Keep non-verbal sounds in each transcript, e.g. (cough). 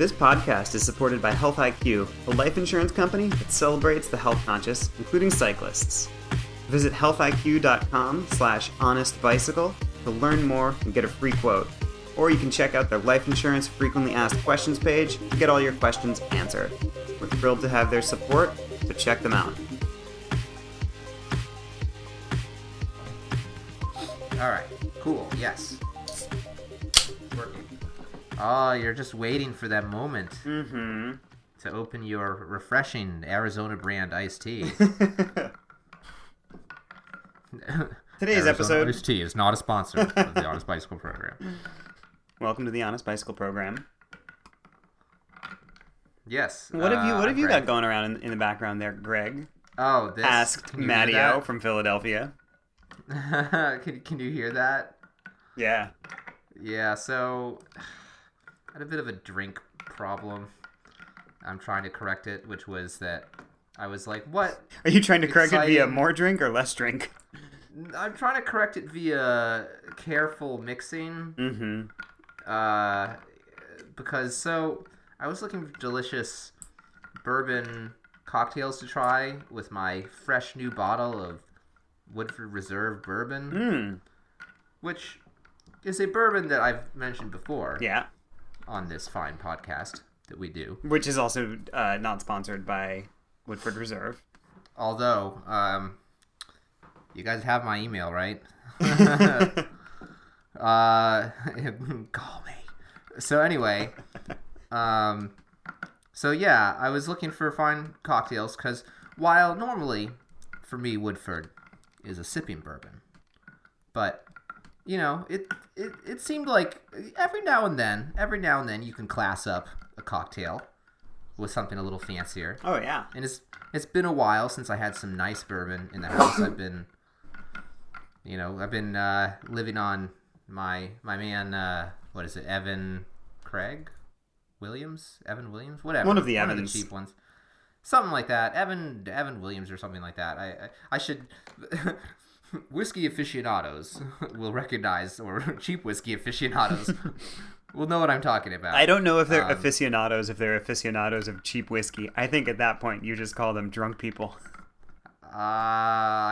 This podcast is supported by Health IQ, a life insurance company that celebrates the health conscious, including cyclists. Visit healthiq.com slash honestbicycle to learn more and get a free quote. Or you can check out their life insurance frequently asked questions page to get all your questions answered. We're thrilled to have their support, so check them out. All right. Cool. Yes. Oh, you're just waiting for that moment Mm-hmm. to open your refreshing Arizona brand iced tea. (laughs) (laughs) Today's Arizona episode. iced tea is not a sponsor of the (laughs) Honest Bicycle program. Welcome to the Honest Bicycle program. Yes. What have you uh, What have you Greg. got going around in, in the background there, Greg? Oh, this Asked can you Matty hear O from Philadelphia. can, can you hear that? Yeah. Yeah, so I had a bit of a drink problem. I'm trying to correct it, which was that I was like, what? Are you trying to correct it via more drink or less drink? I'm trying to correct it via careful mixing. Mm-hmm. Uh, because so I was looking for delicious bourbon cocktails to try with my fresh new bottle of Woodford Reserve bourbon, Mm. which is a bourbon that I've mentioned before Yeah. On this fine podcast that we do. Which is also uh, not sponsored by Woodford Reserve. Although, um, you guys have my email, right? (laughs) (laughs) uh, (laughs) call me. So anyway, um, so yeah, I was looking for fine cocktails because while normally, for me, Woodford is a sipping bourbon, but you know, it it it seemed like every now and then, every now and then, you can class up a cocktail with something a little fancier Oh yeah. and it's it's been a while since I had some nice bourbon in the house. I've been, you know, I've been uh, living on my my man. Uh, what is it, Evan Craig Williams? Evan Williams? Whatever. One of the One of the cheap ones. Something like that. Evan Evan Williams or something like that. I I, I should. (laughs) (laughs) whiskey aficionados will recognize, or (laughs) cheap whiskey aficionados (laughs) will know what I'm talking about. I don't know if they're Um, aficionados, if they're aficionados of cheap whiskey. I think at that point you just call them drunk people. Uh,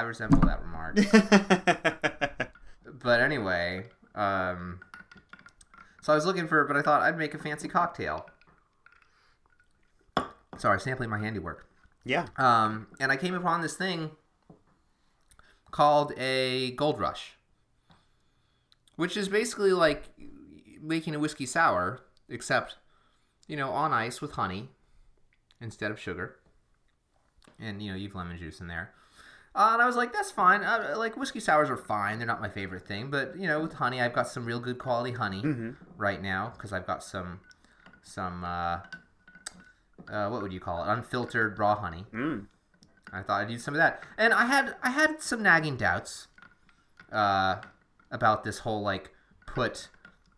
I resemble that remark. but anyway, um, so I was looking for, but I thought I'd make a fancy cocktail. Sorry, sampling my handiwork. yeah. Um, and I came upon this thing called a Gold Rush, which is basically like making a whiskey sour, except you know on ice with honey instead of sugar, and you know you've lemon juice in there. Uh, and I was like, that's fine. Uh, like whiskey sours are fine; they're not my favorite thing, but you know with honey, I've got some real good quality honey right now because I've got some some uh, uh, what would you call it? Unfiltered raw honey. Mm. I thought I'd use some of that, and I had I had some nagging doubts uh, about this whole like put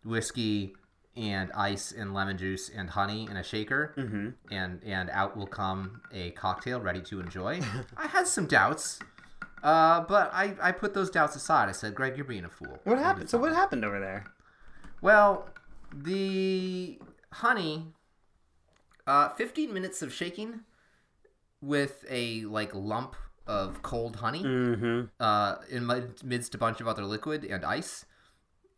whiskey and ice and lemon juice and honey in a shaker, Mm-hmm. and and out will come a cocktail ready to enjoy. (laughs) I had some doubts, uh, but I I put those doubts aside. I said, Greg, you're being a fool. What happened? So what happened over there? Well, the honey, uh, 15 minutes of shaking with a like lump of cold honey Mm-hmm. uh, in midst a bunch of other liquid and ice.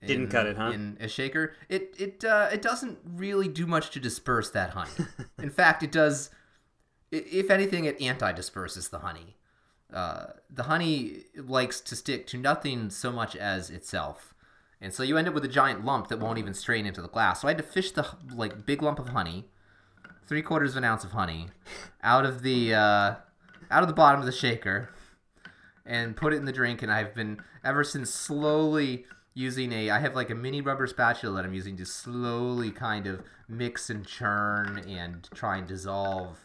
Didn't cut it, huh? In a shaker, it it uh, it doesn't really do much to disperse that honey. (laughs) in fact, it does. If anything, it anti-disperses the honey. Uh, the honey likes to stick to nothing so much as itself, and so you end up with a giant lump that won't even strain into the glass. So I had to fish the like big lump of honey, three quarters of an ounce of honey, out of the uh, out of the bottom of the shaker, and put it in the drink. And I've been ever since slowly using a. I have like a mini rubber spatula that I'm using to slowly kind of mix and churn and try and dissolve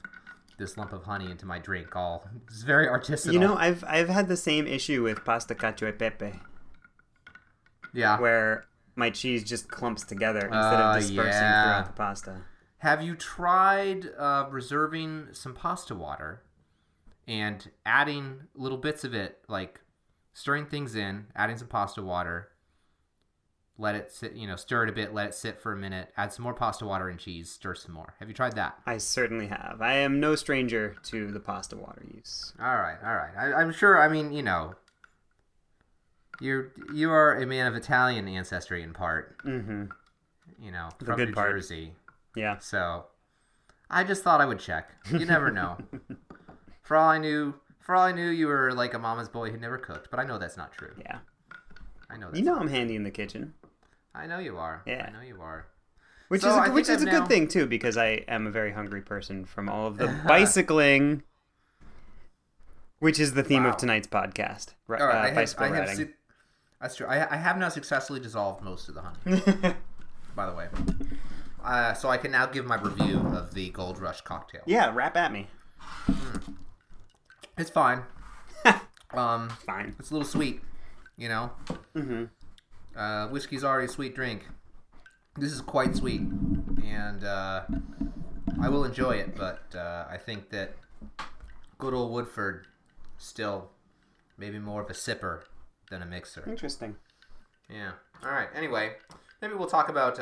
this lump of honey into my drink. All it's very artistic You know, I've I've had the same issue with pasta cacio e pepe, yeah. where my cheese just clumps together instead Uh, of dispersing yeah. throughout the pasta. Have you tried uh, reserving some pasta water and adding little bits of it, like stirring things in, adding some pasta water, let it sit, you know, stir it a bit, let it sit for a minute, add some more pasta water and cheese, stir some more. Have you tried that? I certainly have. I am no stranger to the pasta water use. All right, all right. I, I'm sure. I mean, you know, you're you are a man of Italian ancestry in part. Mm-hmm. You know, The from New part. Jersey. Yeah. So, I just thought I would check. You never know. (laughs) for all I knew, for all I knew, you were like a mama's boy who never cooked. But I know that's not true. Yeah. I know that's You know I'm handy in the kitchen. I know you are. Yeah. I know you are. Which So is a, which is a good now- thing too because I am a very hungry person from all of the (laughs) bicycling, which is the theme Wow. of tonight's podcast. Right, uh, I have, bicycle I riding. su- that's true. I, I have now successfully dissolved most of the honey. (laughs) by the way, uh, so I can now give my review of the Gold Rush cocktail. yeah, rap at me. It's fine. (laughs) um, Fine. it's a little sweet, you know. Mm-hmm. Uh, whiskey's already a sweet drink. This is quite sweet, and uh, I will enjoy it. But uh, I think that good old Woodford still maybe more of a sipper than a mixer. Interesting. Yeah. All right. Anyway, maybe we'll talk about.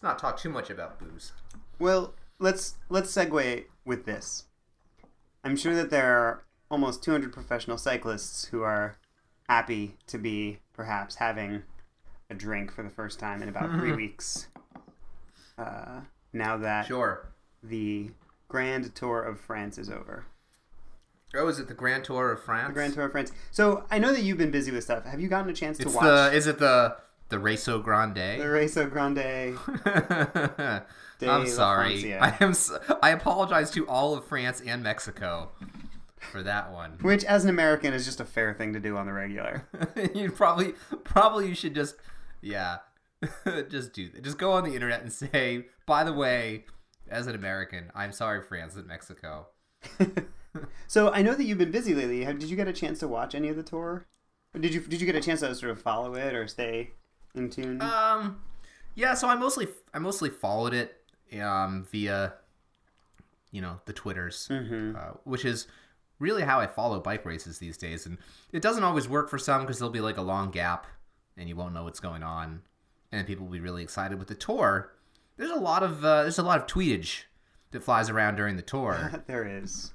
Let's not talk too much about booze. Well, let's let's segue with this. I'm sure that there are almost 200 professional cyclists who are happy to be perhaps having a drink for the first time in about three (laughs) weeks. Uh, now that Sure. the Grand Tour of France is over. Oh, is it the Grand Tour of France? The Grand Tour of France. So I know that you've been busy with stuff. Have you gotten a chance to It's watch the. Is it the the Reso Grande. the? Reso Grande? (laughs) I'm sorry. I am. s- I apologize to all of France and Mexico for that one. Which, as an American, is just a fair thing to do on the regular. (laughs) you probably probably you should just yeah (laughs) just do that. Just go on the internet and say, by the way, as an American, I'm sorry, France and Mexico. So I know that you've been busy lately. Have, did you get a chance to watch any of the tour? Did you did you get a chance to sort of follow it or stay in tune? Um, yeah. So I mostly I mostly followed it um via you know the twitters, Mhm. uh, which is really how I follow bike races these days. And it doesn't always work for some because there'll be like a long gap and you won't know what's going on, and people will be really excited with the tour. There's a lot of uh, there's a lot of tweetage that flies around during the tour. (laughs) there is.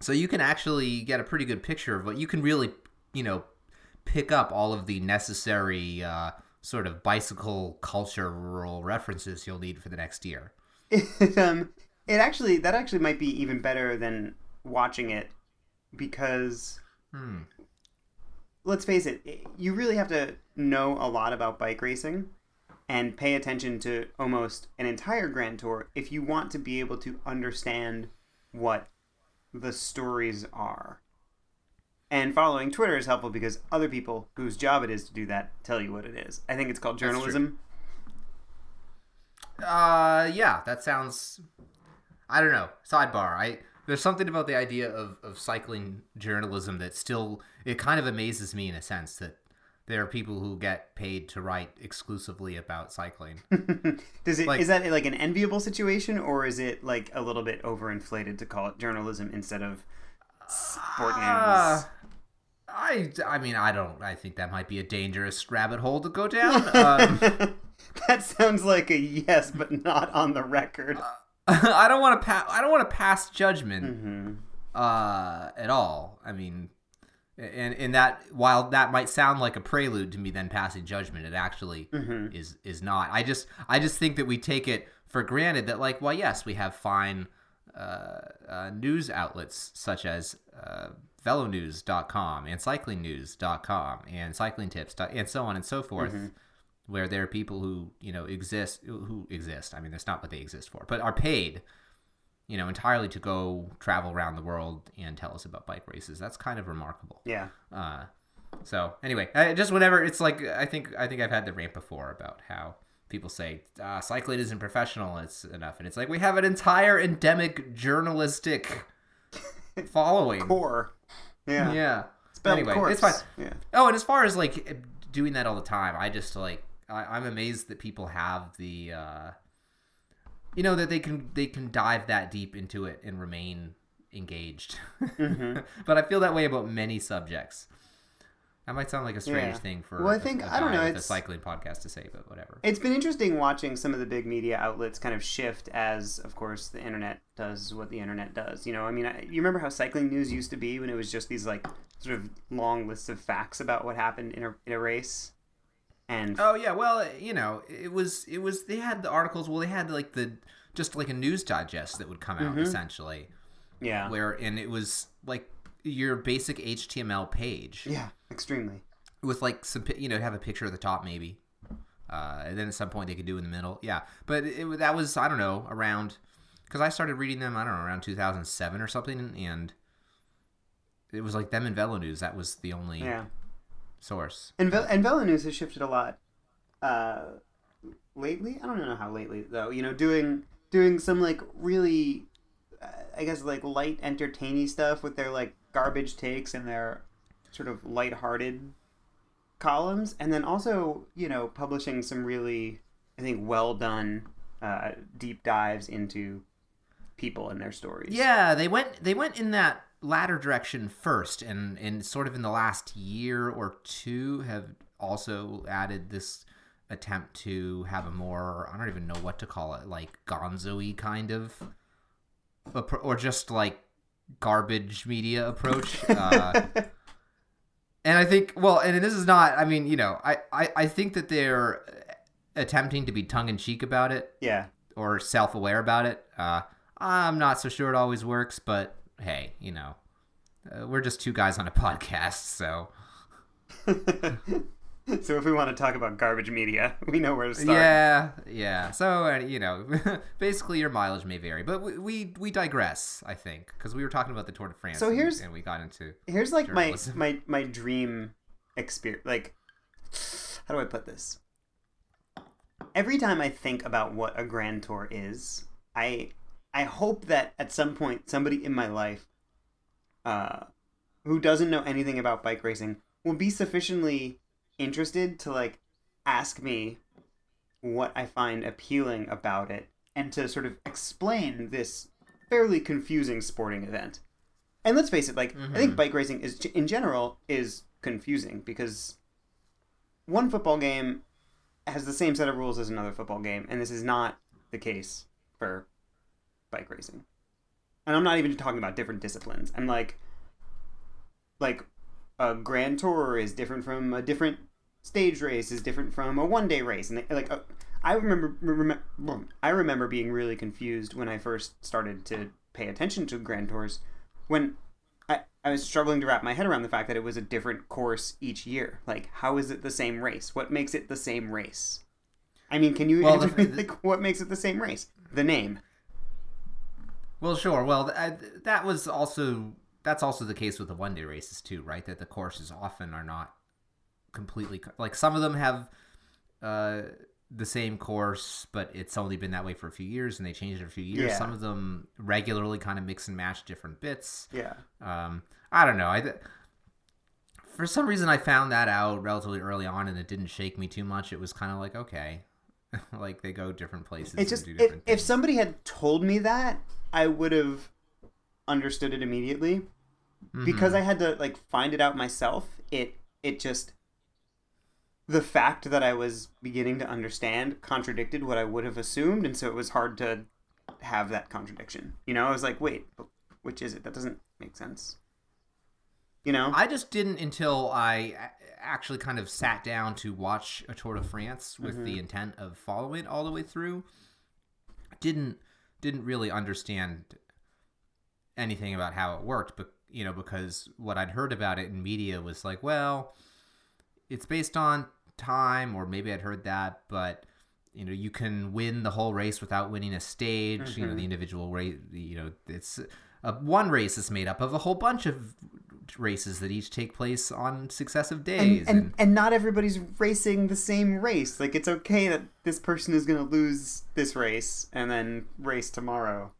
So you can actually get a pretty good picture of what you can really, you know, pick up all of the necessary uh, sort of bicycle cultural references you'll need for the next year. It, um, it actually that actually might be even better than watching it because Hmm. let's face it, you really have to know a lot about bike racing and pay attention to almost an entire Grand Tour if you want to be able to understand what the stories are. And following Twitter is helpful because other people whose job it is to do that tell you what it is. I think it's called journalism. Uh, yeah, that sounds. I don't know. Sidebar. I there's something about the idea of of cycling journalism that still it kind of amazes me in a sense that there are people who get paid to write exclusively about cycling. (laughs) Does it is Like- that like an enviable situation or is it like a little bit overinflated to call it journalism instead of sport news? Uh, I, I mean, I don't. I think that might be a dangerous rabbit hole to go down. Um, (laughs) that sounds like a yes, but not on the record. (laughs) I don't want to pass. I don't want to pass judgment hmm uh, at all. I mean, and in that while that might sound like a prelude to me then passing judgment, it actually Mhm. is is not. I just I just think that we take it for granted that like, well, yes, we have fine uh, uh, news outlets such as uh, velonews.com and cyclingnews.com and cyclingtips dot- and so on and so forth. Where there are people who you know exist who exist. I mean, that's not what they exist for, but are paid you know, entirely to go travel around the world and tell us about bike races. That's kind of remarkable. Yeah. Uh, so anyway, I, just whenever it's like, I think I think I've had the rant before about how people say uh, cycling isn't professional. It's enough, and it's like we have an entire endemic journalistic (laughs) following. Core. Yeah. Yeah. Spelled anyway, course. it's fine. Yeah. Oh, and as far as like doing that all the time, I just like I, I'm amazed that people have the, uh, you know, that they can they can dive that deep into it and remain engaged. Mm-hmm. (laughs) but I feel that way about many subjects. That might sound like a strange Yeah. thing for Well, I a- think- I don't know, with a cycling podcast to say, but whatever. It's been interesting watching some of the big media outlets kind of shift as, of course, the internet does what the internet does. You know, I mean, I, you remember how cycling news used to be when it was just these like sort of long lists of facts about what happened in a, in a race, and Oh yeah, well, you know, it was it was they had the articles. Well, they had like the just like a news digest that would come out Mm-hmm. essentially, yeah, where and it was like your basic HTML page yeah, extremely. with like some you know have a picture at the top maybe, uh, and then at some point they could do in the middle. Yeah, but it, that was I don't know around because I started reading them I don't know around 2007 or something, and it was like them and Velo News. That was the only Yeah, source. and Vel- and Velo News has shifted a lot uh, lately. I don't know how lately though. You know, doing doing some like really, uh, I guess like light, entertaining stuff with their like garbage takes and their sort of lighthearted columns, and then also you know publishing some really, I think, well done uh, deep dives into people and their stories. Yeah, they went they went in that latter direction first, and and sort of in the last year or two have also added this attempt to have a more I don't even know what to call it, like Gonzo-y kind of, or just like garbage media approach. (laughs) Uh, and I think, well, and this is not. I mean, you know, I I, I think that they're attempting to be tongue in cheek about it yeah. or self-aware about it. Uh, I'm not so sure it always works, but hey, you know, uh, we're just two guys on a (laughs) podcast, so (laughs) (laughs) so if we want to talk about garbage media, (laughs) we know where to start. yeah, yeah. So uh, you know, (laughs) basically your mileage may vary, but we we, we digress. I think because we were talking about the Tour de France. So here's- and, we got into here's like my my my dream experience like how do i put this every time i think about what a grand tour is i i hope that at some point somebody in my life uh who doesn't know anything about bike racing will be sufficiently interested to like ask me what i find appealing about it and to sort of explain this fairly confusing sporting event. And let's face it like i think Mhm. bike racing is in general is confusing because one football game has the same set of rules as another football game and this is not the case for bike racing. And i'm not even talking about different disciplines. I'm like like a grand tour is different from a different stage race is different from a one day race and they- like uh, i remember remember i remember being really confused when i first started to pay attention to grand tours when I, I was struggling to wrap my head around the fact that it was a different course each year. Like, how is it the same race? What makes it the same race? I mean, can you Well, the- (laughs) like, what makes it the same race? The name. Well, sure. Well, I, that was also that's also the case with the one day races too, right? That the courses often are not completely like some of them have uh, the same course, but it's only been that way for a few years, and they changed it a few years. Yeah. Some of them regularly kind of mix and match different bits. Yeah. Um, I don't know. I th- for some reason I found that out relatively early on, and it didn't shake me too much. It was kind of like okay, (laughs) like they go different places. It's just and do if, if somebody had told me that, I would have understood it immediately. Mm-hmm. Because I had to like find it out myself. It it just the fact that I was beginning to understand contradicted what I would have assumed, and so it was hard to have that contradiction. You know, I was like, wait, but which is it? That doesn't make sense. You know? I just didn't until I actually kind of sat down to watch a Tour de France with Mm-hmm. the intent of following it all the way through. Didn't didn't really understand anything about how it worked, but you know, because what I'd heard about it in media was like, well, it's based on time, or maybe I'd heard that, but you know, you can win the whole race without winning a stage. You know, Mm-hmm. the individual race. You know, it's uh, one race is made up of a whole bunch of races that each take place on successive days. and, and and not everybody's racing the same race. Like it's okay that this person is going to lose this race and then race tomorrow.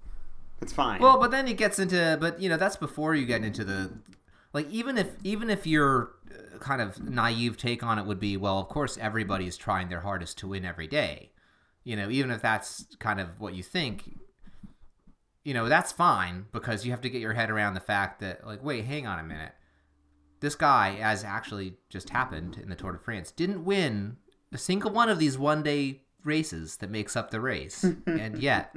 It's fine. Well, but then it gets into, but you know, that's before you get into the, like, even if even if your uh, kind of naive take on it would be, well, of course, everybody's trying their hardest to win every day. You know, even if that's kind of what you think, you know, that's fine because you have to get your head around the fact that, like, wait, hang on a minute. this guy, as actually just happened in the Tour de France, didn't win a single one of these one day races that makes up the race, (laughs) and yet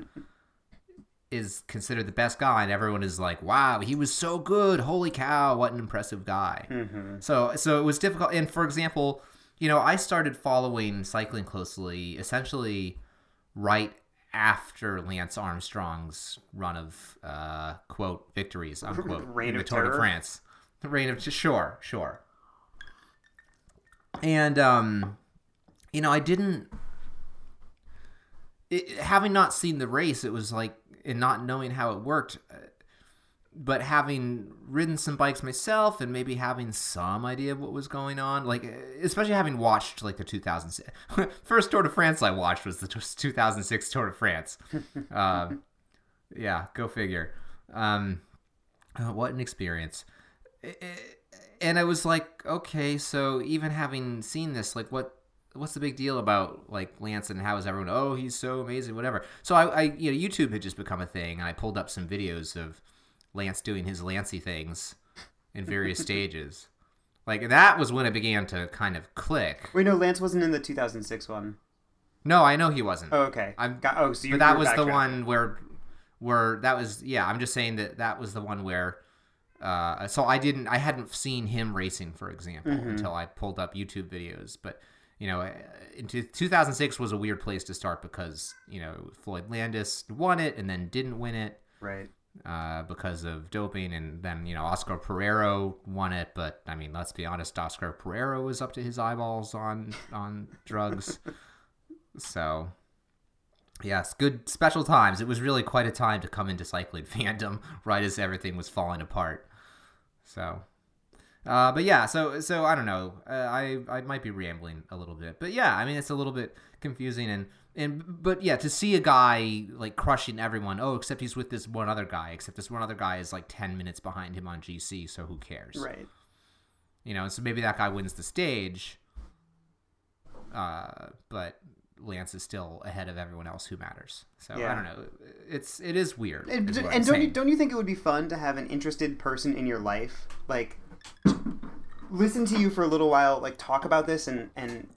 is considered the best guy, and everyone is like, "Wow, he was so good! Holy cow, what an impressive guy!" Mm-hmm. So, so it was difficult. And for example, you know, I started following cycling closely, essentially right after Lance Armstrong's run of uh, quote victories (laughs) unquote Reign in the of Tour de France, the reign of sure, sure. And um, you know, I didn't. It, having not seen the race, it was like, and not knowing how it worked, uh, but having ridden some bikes myself and maybe having some idea of what was going on, like especially having watched like the 2006 (laughs) first Tour de France I watched was the 2006 Tour de France. (laughs) Um, yeah, go figure. Um, uh, what an experience. I- I- And I was like, okay, so even having seen this, like, what what's the big deal about like Lance and how is everyone? Oh, he's so amazing, whatever. So I, I, you know, YouTube had just become a thing, and I pulled up some videos of Lance doing his Lancy things in various (laughs) stages. Like that was when it began to kind of click. Wait, no, Lance wasn't in the 2006 one. No, I know he wasn't. Oh, okay. I'm- Got, oh, so you but that was the one where where that was yeah i'm just saying that that was the one where uh so i didn't i hadn't seen him racing for example Mm-hmm. until i pulled up youtube videos but you know into 2006 was a weird place to start because you know floyd landis won it and then didn't win it Right. uh, because of doping, and then you know Oscar Pereiro won it. But I mean, let's be honest, Oscar Pereiro was up to his eyeballs on on (laughs) drugs. so, yes, good special times. It was really quite a time to come into cycling (laughs) fandom right as everything was falling apart. So, uh, but yeah, so so I don't know. Uh, I I might be rambling a little bit, but yeah, I mean it's a little bit confusing and and but yeah, to see a guy like crushing everyone. Oh, except he's with this one other guy. Except this one other guy is like ten minutes behind him on GC. So who cares? Right. You know. So maybe that guy wins the stage. Uh, but Lance is still ahead of everyone else who matters. So I don't know. It's it is weird. And, is what and I'm don't you don't you think it would be fun to have an interested person in your life like listen to you for a little while, like talk about this and and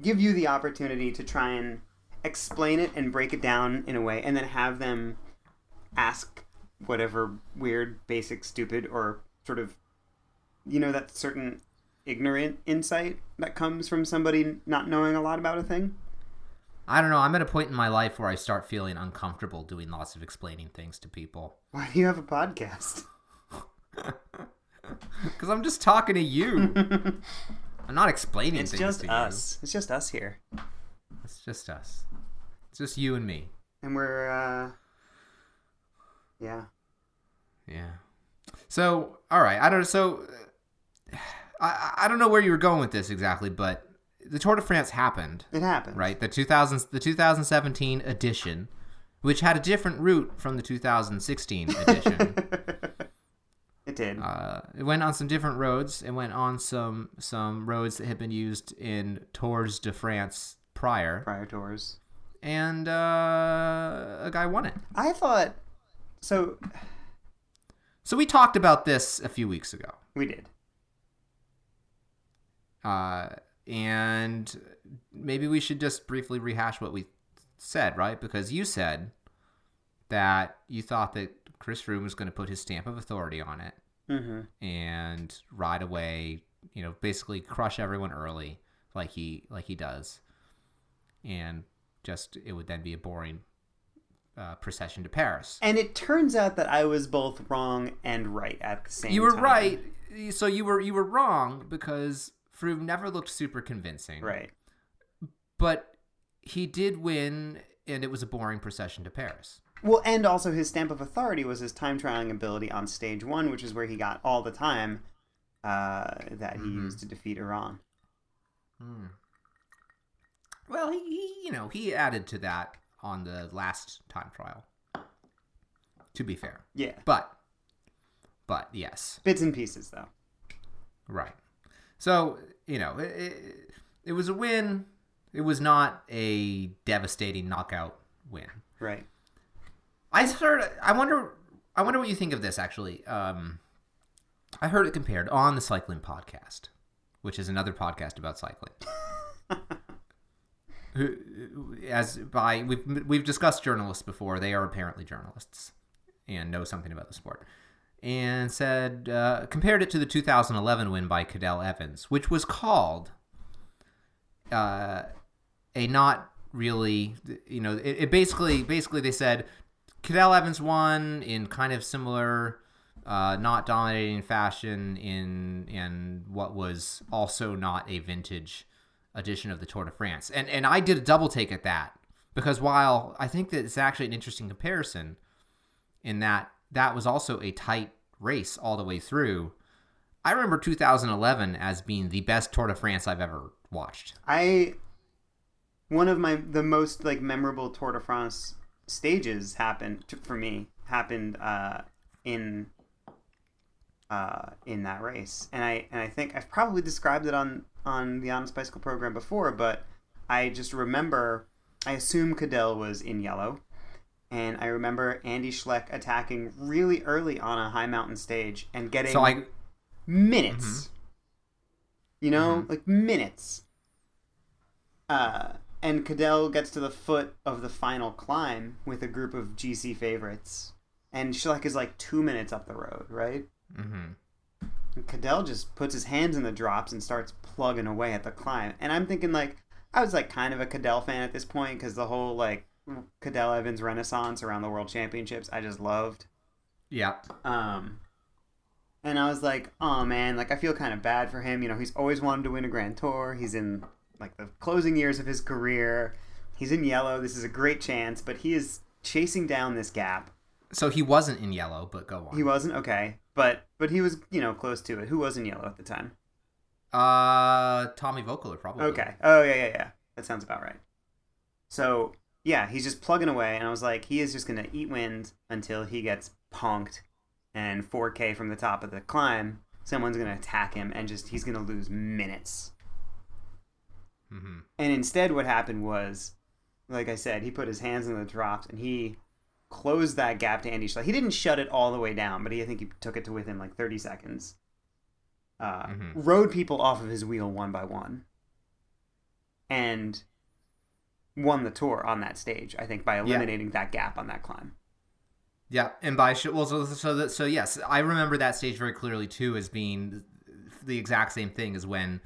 give you the opportunity to try and explain it and break it down in a way, and then have them ask whatever weird, basic, stupid, or sort of you know that certain ignorant insight that comes from somebody not knowing a lot about a thing. I don't know. I'm at a point in my life where I start feeling uncomfortable doing lots of explaining things to people. Why do you have a podcast? (laughs) (laughs) Because I'm just talking to you. (laughs) I'm not explaining It's things just to us. It's just us here. It's just us. It's just you and me. And we're uh yeah. Yeah. So, all right. I don't. Know. So, I I don't know where you were going with this exactly, but the Tour de France happened, It happened. right? The 2000 the 2017 edition, which had a different route from the 2016 edition. (laughs) it did. Uh, it went on some different roads. It went on some some roads that had been used in Tours de France prior, prior tours. and uh, a guy won it. I thought so So we talked about this a few weeks ago, we did. uh, and maybe we should just briefly rehash what we said, right? Because you said that you thought that Chris Froome was going to put his stamp of authority on it. Mm-hmm. and ride away, you know, basically crush everyone early like he like he does. And just it would then be a boring uh, procession to Paris. And it turns out that I was both wrong and right at the same time. You were time. right. So you were you were wrong because Froome never looked super convincing. Right. But he did win and it was a boring procession to Paris. Well, and also his stamp of authority was his time trialing ability on stage one, which is where he got all the time uh, that he Mhm. used to defeat Uran. Hmm. Well, he, he you know, he added to that on the last time trial. To be fair. Yeah. But, but yes, Bits and pieces, though. right. So you know, it, it, it was a win. It was not a devastating knockout win. Right. I of, I wonder, I wonder what you think of this actually. Um, I heard it compared on the Cycling Podcast, which is another podcast about cycling. (laughs) Who, as by we've we've discussed journalists before, they are apparently journalists and know something about the sport. And said uh, compared it to the 2011 win by Cadel Evans, which was called uh, a not really, you know, it, it basically basically they said Cadel Evans won in kind of similar, uh, not dominating fashion in in what was also not a vintage edition of the Tour de France. And and I did a double take at that because while I think that it's actually an interesting comparison in that that was also a tight race all the way through. I remember 2011 as being the best Tour de France I've ever watched. I one of my the most like memorable Tour de France stages happened for me happened uh, in uh, in that race, and I and I think I've probably described it on on the Honest Bicycle program before, but I just remember I assume Cadel was in yellow, and I remember Andy Schleck attacking really early on a high mountain stage and getting So I minutes. Mhm. You know, Mhm. like minutes. Uh, and Cadel gets to the foot of the final climb with a group of GC favorites, and Schleck is like two minutes up the road, right? mhm. And Cadel just puts his hands in the drops and starts plugging away at the climb. And I'm thinking like I was like kind of a Cadel fan at this point because the whole like Cadel Evans renaissance around the World Championships I just loved. yeah. Um, and I was like, oh man, like I feel kind of bad for him. You know, he's always wanted to win a Grand Tour. He's in like the closing years of his career. He's in yellow. This is a great chance, but he is chasing down this gap. So he wasn't in yellow, but go on. He wasn't okay, but but he was you know close to it. Who was in yellow at the time? Uh, Tommy Voeckler probably. Okay. Oh yeah yeah yeah. That sounds about right. So yeah, he's just plugging away, and I was like, he is just gonna eat wind until he gets punked, and 4K from the top of the climb, someone's gonna attack him, and just he's gonna lose minutes. Hmm And instead, what happened was, like I said, he put his hands in the drops, and he closed that gap to Andy Schleck. He didn't shut it all the way down, but he, I think he took it to within like 30 seconds. Uh, Mhm. Rode people off of his wheel one by one, and won the tour on that stage. I think by eliminating that gap on that climb. Yeah, and by sh- well, so so that, so yes, I remember that stage very clearly too as being the exact same thing as when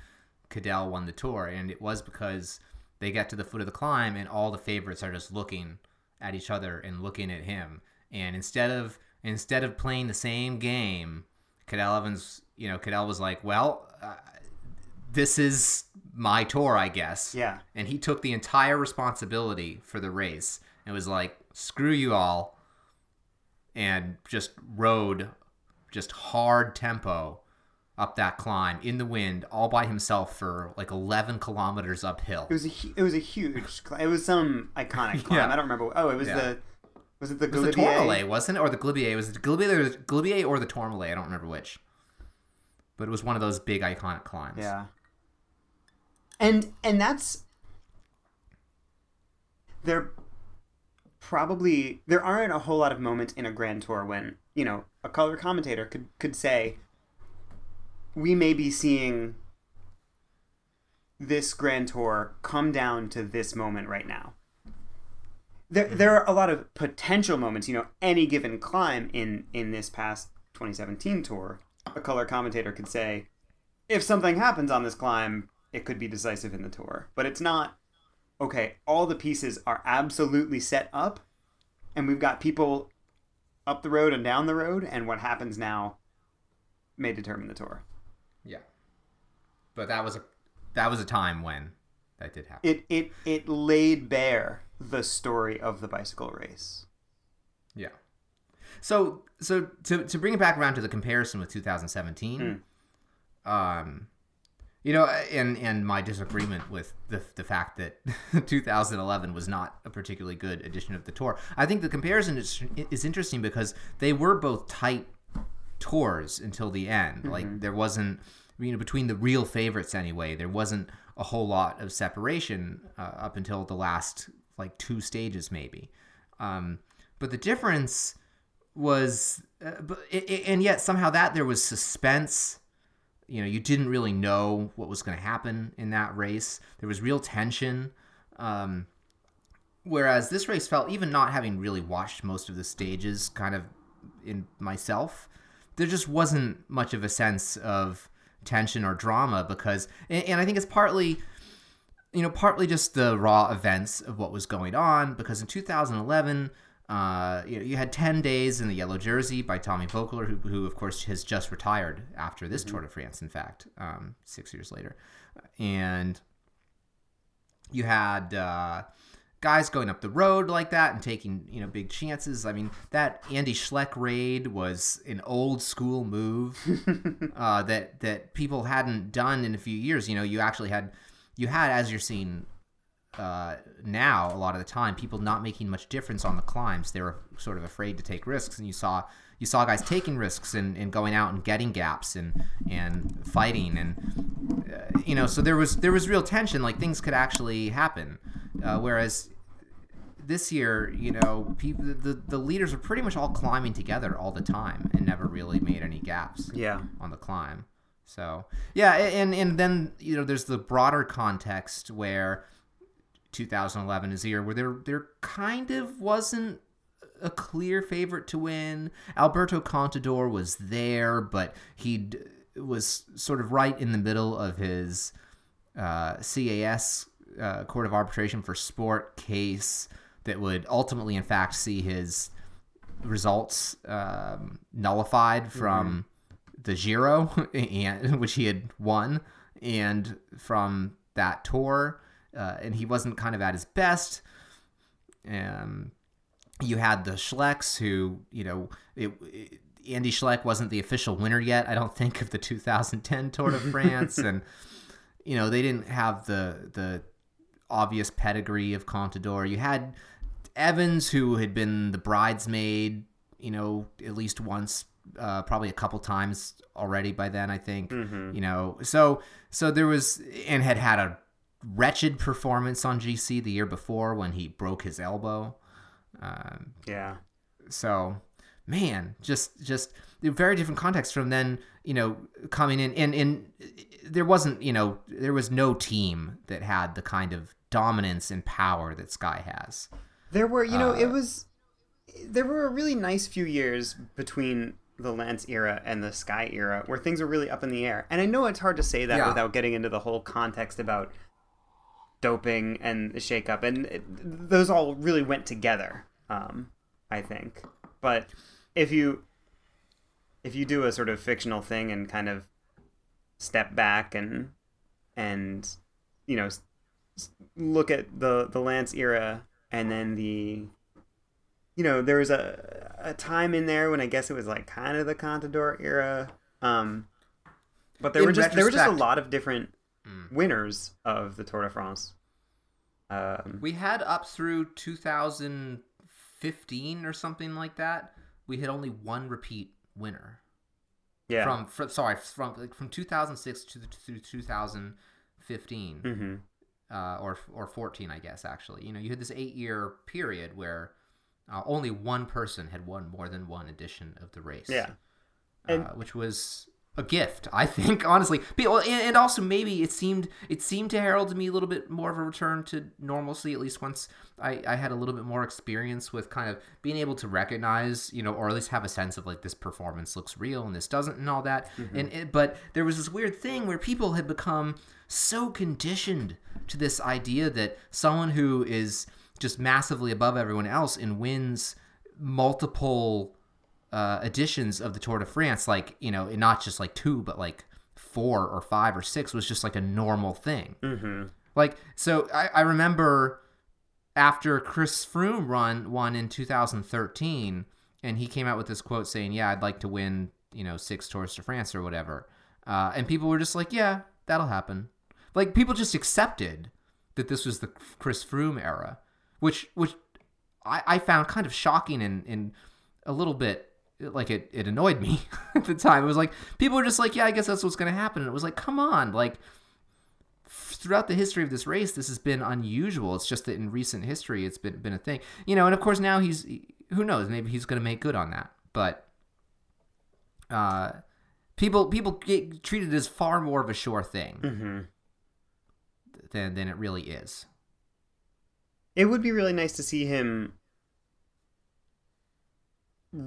Cadel won the tour, and it was because they get to the foot of the climb and all the favorites are just looking at each other and looking at him, and instead of instead of playing the same game, Cadel Evans, you know, Cadel was like, well. Uh, this is my tour, I guess Yeah. and he took the entire responsibility for the race and was like screw you all and just rode just hard tempo up that climb in the wind all by himself for like 11 kilometers uphill It was a hu- it was a huge. cli- It was some iconic (laughs) climb. Yeah. I don't remember. Oh, it was Yeah. the was it the it was the Tourmalet, wasn't it? Or the Galibier? Was it the Galibier or the, Galibier or the Tourmalet? I don't remember which. But it was one of those big iconic climbs. Yeah. And and that's there probably there aren't a whole lot of moments in a grand tour when, you know, a color commentator could could say we may be seeing this grand tour come down to this moment right now. There, there are a lot of potential moments. You know, any given climb in in this past 2017 tour, a color commentator could say, if something happens on this climb, it could be decisive in the tour. But it's not, okay, all the pieces are absolutely set up, and we've got people up the road and down the road, and what happens now may determine the tour. Yeah. But that was a that was a time when that did happen. It, it, it laid bare the story of the bicycle race. Yeah. So so to to bring it back around to the comparison with 2017, um, you know, and and my disagreement with the the fact that (laughs) 2011 was not a particularly good edition of the tour. I think the comparison is is interesting because they were both tight tours until the end. Like there wasn't you know between the real favorites anyway, there wasn't a whole lot of separation uh, up until the last like two stages maybe. Um, but the difference was, uh, but and yet somehow that there was suspense. You know, you didn't really know what was going to happen in that race. There was real tension. Um, whereas this race felt, even not having really watched most of the stages, kind of in myself, there just wasn't much of a sense of tension or drama because, and, and I think it's partly you know, partly just the raw events of what was going on, because in 2011, uh, you, know, you had 10 days in the yellow jersey by Tommy Voeckler, who, who of course has just retired after this mm-hmm. Tour de France, in fact, um, six years later. And you had uh, guys going up the road like that and taking, you know, big chances. I mean, that Andy Schleck raid was an old school move (laughs) uh, that, that people hadn't done in a few years. You know, you actually had you had, as you're seeing uh, now, a lot of the time, people not making much difference on the climbs. They were sort of afraid to take risks, and you saw you saw guys taking risks and, and going out and getting gaps and and fighting and uh, you know so there was there was real tension like things could actually happen uh, whereas this year you know people the, the leaders are pretty much all climbing together all the time and never really made any gaps yeah. on the climb. So yeah, and and then you know there's the broader context where 2011 is a year where there there kind of wasn't a clear favorite to win. Alberto Contador was there, but he was sort of right in the middle of his uh, CAS uh, Court of Arbitration for Sport case that would ultimately, in fact, see his results um, nullified from. Mm-hmm the Giro, (laughs) and which he had won, and from that tour, uh, and he wasn't kind of at his best. Um, you had the Schlecks, who you know, it, it, Andy Schleck wasn't the official winner yet. I don't think of the 2010 Tour de (laughs) France, and you know they didn't have the the obvious pedigree of Contador. You had Evans, who had been the bridesmaid, you know, at least once uh, probably a couple times already by then. I think mm-hmm. you know. So so there was and had had a wretched performance on GC the year before when he broke his elbow. Um, yeah. So man, just just very different context from then. You know, coming in and and there wasn't you know there was no team that had the kind of dominance and power that Sky has. There were, you know, uh, it was there were a really nice few years between the Lance era and the Sky era, where things were really up in the air. And I know it's hard to say that yeah. without getting into the whole context about doping and the shakeup, and it, those all really went together. Um, I think, but if you if you do a sort of fictional thing and kind of step back and and you know look at the the Lance era and then the you know there was a a time in there when I guess it was like kind of the Contador era. Um, but there in were just there were just a lot of different mm. winners of the Tour de France. Um, we had up through 2015 or something like that. We had only one repeat winner. Yeah. From, from sorry from like from 2006 to through 2015. Mm-hmm. Uh, or or 14, I guess. Actually, you know, you had this eight year period where uh, only one person had won more than one edition of the race. Yeah, uh, and, uh, which was a gift, I think, (laughs) honestly. And also maybe it seemed it seemed to herald to me a little bit more of a return to normalcy. At least once I, I had a little bit more experience with kind of being able to recognize, you know, or at least have a sense of like this performance looks real and this doesn't, and all that. Mm-hmm. And it, but there was this weird thing where people had become so conditioned to this idea that someone who is just massively above everyone else and wins multiple uh, editions of the Tour de France, like you know, not just like two, but like four or five or six was just like a normal thing. Mm-hmm. Like so, I, I remember after Chris Froome run won in 2013, and he came out with this quote saying, "Yeah, I'd like to win, you know, six Tours de France or whatever," uh, and people were just like, "Yeah, that'll happen." Like people just accepted that this was the Chris Froome era which which I, I found kind of shocking and, and a little bit like it, it annoyed me (laughs) at the time. It was like people were just like, yeah, I guess that's what's going to happen. And it was like, come on, like throughout the history of this race, this has been unusual. It's just that in recent history, it's been been a thing, you know. And of course, now he's who knows, maybe he's going to make good on that. but uh, people people get treated as far more of a sure thing Mm-hmm. than than it really is. It would be really nice to see him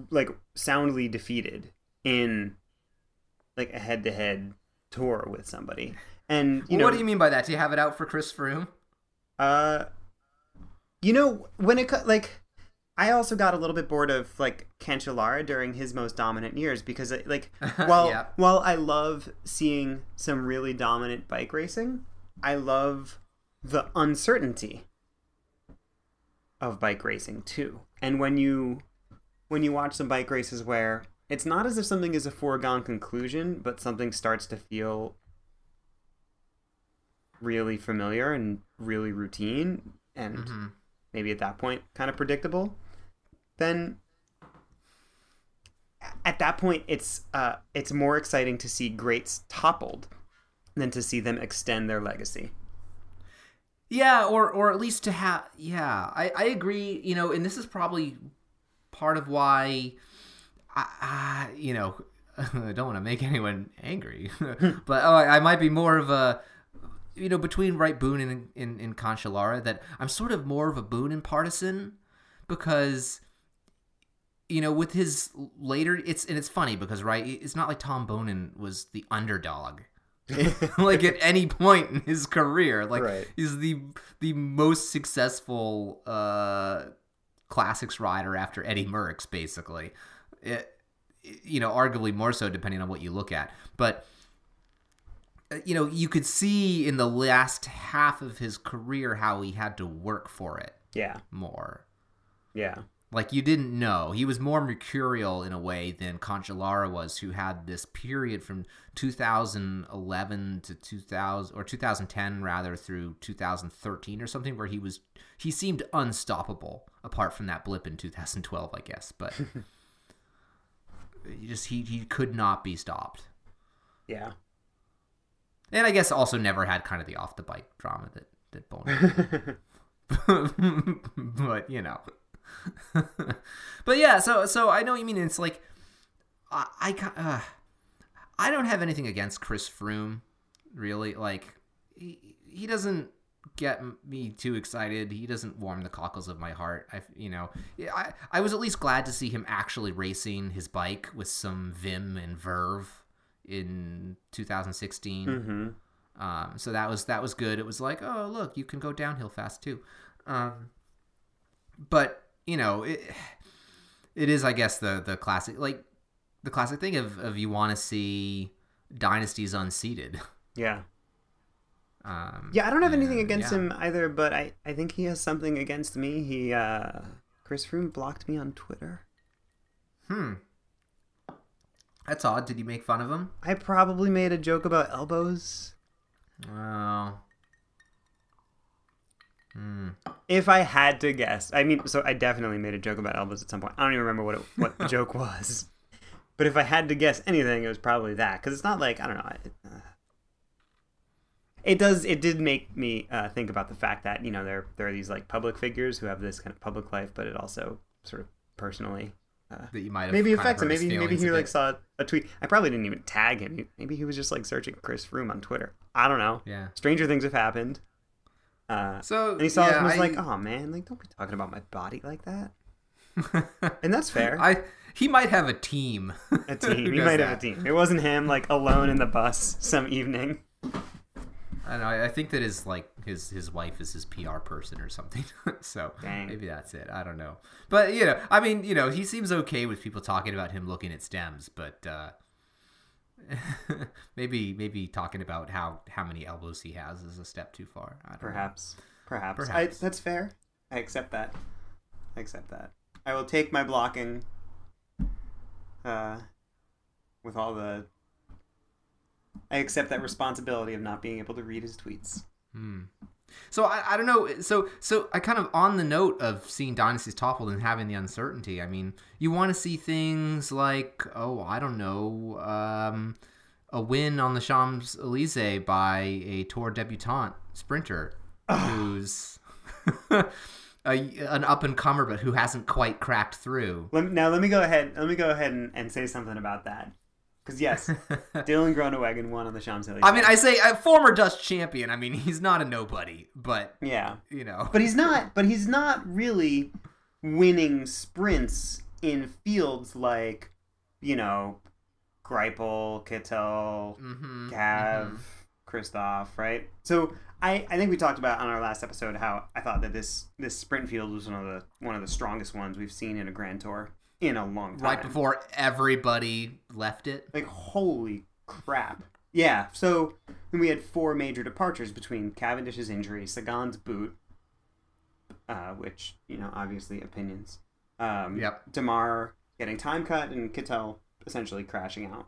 like soundly defeated in like a head-to-head tour with somebody. And you know, what do you mean by that? Do you have it out for Chris Froome? Uh, you know, when it like, I also got a little bit bored of like Cancellara during his most dominant years because like (laughs) while Yeah. while I love seeing some really dominant bike racing, I love the uncertainty of bike racing too. And when you when you watch some bike races where it's not as if something is a foregone conclusion, but something starts to feel really familiar and really routine and Mm-hmm. maybe at that point kind of predictable, then at that point it's uh it's more exciting to see greats toppled than to see them extend their legacy. Yeah, or or at least to have. Yeah, I I agree. You know, and this is probably part of why. I, I you know, (laughs) I don't want to make anyone angry, (laughs) but oh, I, I might be more of a. You know, between Wright Boonen in in Cancellara, that I'm sort of more of a Boonen partisan because you know, with his later, it's and it's funny because right, it's not like Tom Boonen was the underdog, (laughs) like at any point in his career. Like Right. he's the the most successful uh, classics rider after Eddie Merckx, basically. It, you know, arguably more so depending on what you look at, but. uh, You know, you could see in the last half of his career how he had to work for it Yeah. more. Yeah. Like you didn't know. He was more mercurial in a way than Cancellara was, who had this period from 2011 to 2000 or 2010 rather through 2013 or something where he was he seemed unstoppable apart from that blip in 2012, I guess, but (laughs) you just he he could not be stopped. Yeah. And I guess also never had kind of the off the bike drama that that Boner (laughs) (laughs) but you know (laughs) but yeah so so i know what you mean it's like i i, uh, I don't have anything against chris froome really like he, he doesn't get me too excited he doesn't warm the cockles of my heart i you know i i was at least glad to see him actually racing his bike with some vim and verve in 2016 hmm um, so that was that was good. It was like, oh look, you can go downhill fast too. Um, but you know, it (sighs) it is, I guess, the the classic like the classic thing of of you want to see dynasties unseated. Yeah. Um, Yeah, I don't have anything against yeah. him either, but I, I think he has something against me. He uh Chris Froome blocked me on Twitter. Hmm. That's odd. Did you make fun of him? I probably made a joke about elbows. Oh. Hmm. If I had to guess, I mean, so I definitely made a joke about elbows at some point. I don't even remember what it, what the (laughs) joke was, but if I had to guess anything, it was probably that because it's not like I don't know. It, uh, it does. It did make me uh, think about the fact that you know there there are these like public figures who have this kind of public life, but it also sort of personally uh, That you might have maybe affects him. Maybe maybe he like saw a tweet. I probably didn't even tag him. Maybe he was just like searching Chris Froome on Twitter. I don't know. Yeah. Stranger things have happened. Uh, So and he saw it and was I- like, "Oh man, like don't be talking about my body like that." (laughs) And that's fair. I he might have a team. a (laughs) team. he might have a team. It wasn't him like alone in the bus some evening. I don't know. I I think that his like his his wife is his PR person or something. (laughs) so Dang. maybe that's it. I don't know. But you know, I mean, you know, he seems okay with people talking about him looking at stems, but uh, (laughs) maybe maybe talking about how how many elbows he has is a step too far. I don't know. Perhaps. Perhaps. Perhaps. I, that's fair. I accept that. I accept that. I will take my blocking uh, with all the. I accept that responsibility of not being able to read his tweets. So I, I don't know. So so I kind of on the note of seeing dynasties toppled and having the uncertainty. I mean, you want to see things like oh I don't know, um, a win on the Champs Elysees by a Tour debutante sprinter who's (laughs) a, an up and comer, but who hasn't quite cracked through. Let, now let me go ahead. Let me go ahead and, and say something about that. Because yes, (laughs) Dylan Groenewegen won on the Champs Elysees. I mean, I say a former Dutch champion. I mean, he's not a nobody, but yeah, you know, but he's not. (laughs) But he's not really winning sprints in fields like, you know, Greipel, Kittel, mm-hmm, Cav, mhm. Kristoff, right? So I, I think we talked about on our last episode how I thought that this this sprint field was one of the one of the strongest ones we've seen in a Grand Tour in a long time. right before everybody left it. Like holy crap. Yeah, so then we had four major departures between Cavendish's injury, Sagan's boot, uh, which, you know, obviously opinions. Um, Yep. Démare getting time cut and Kittel essentially crashing out.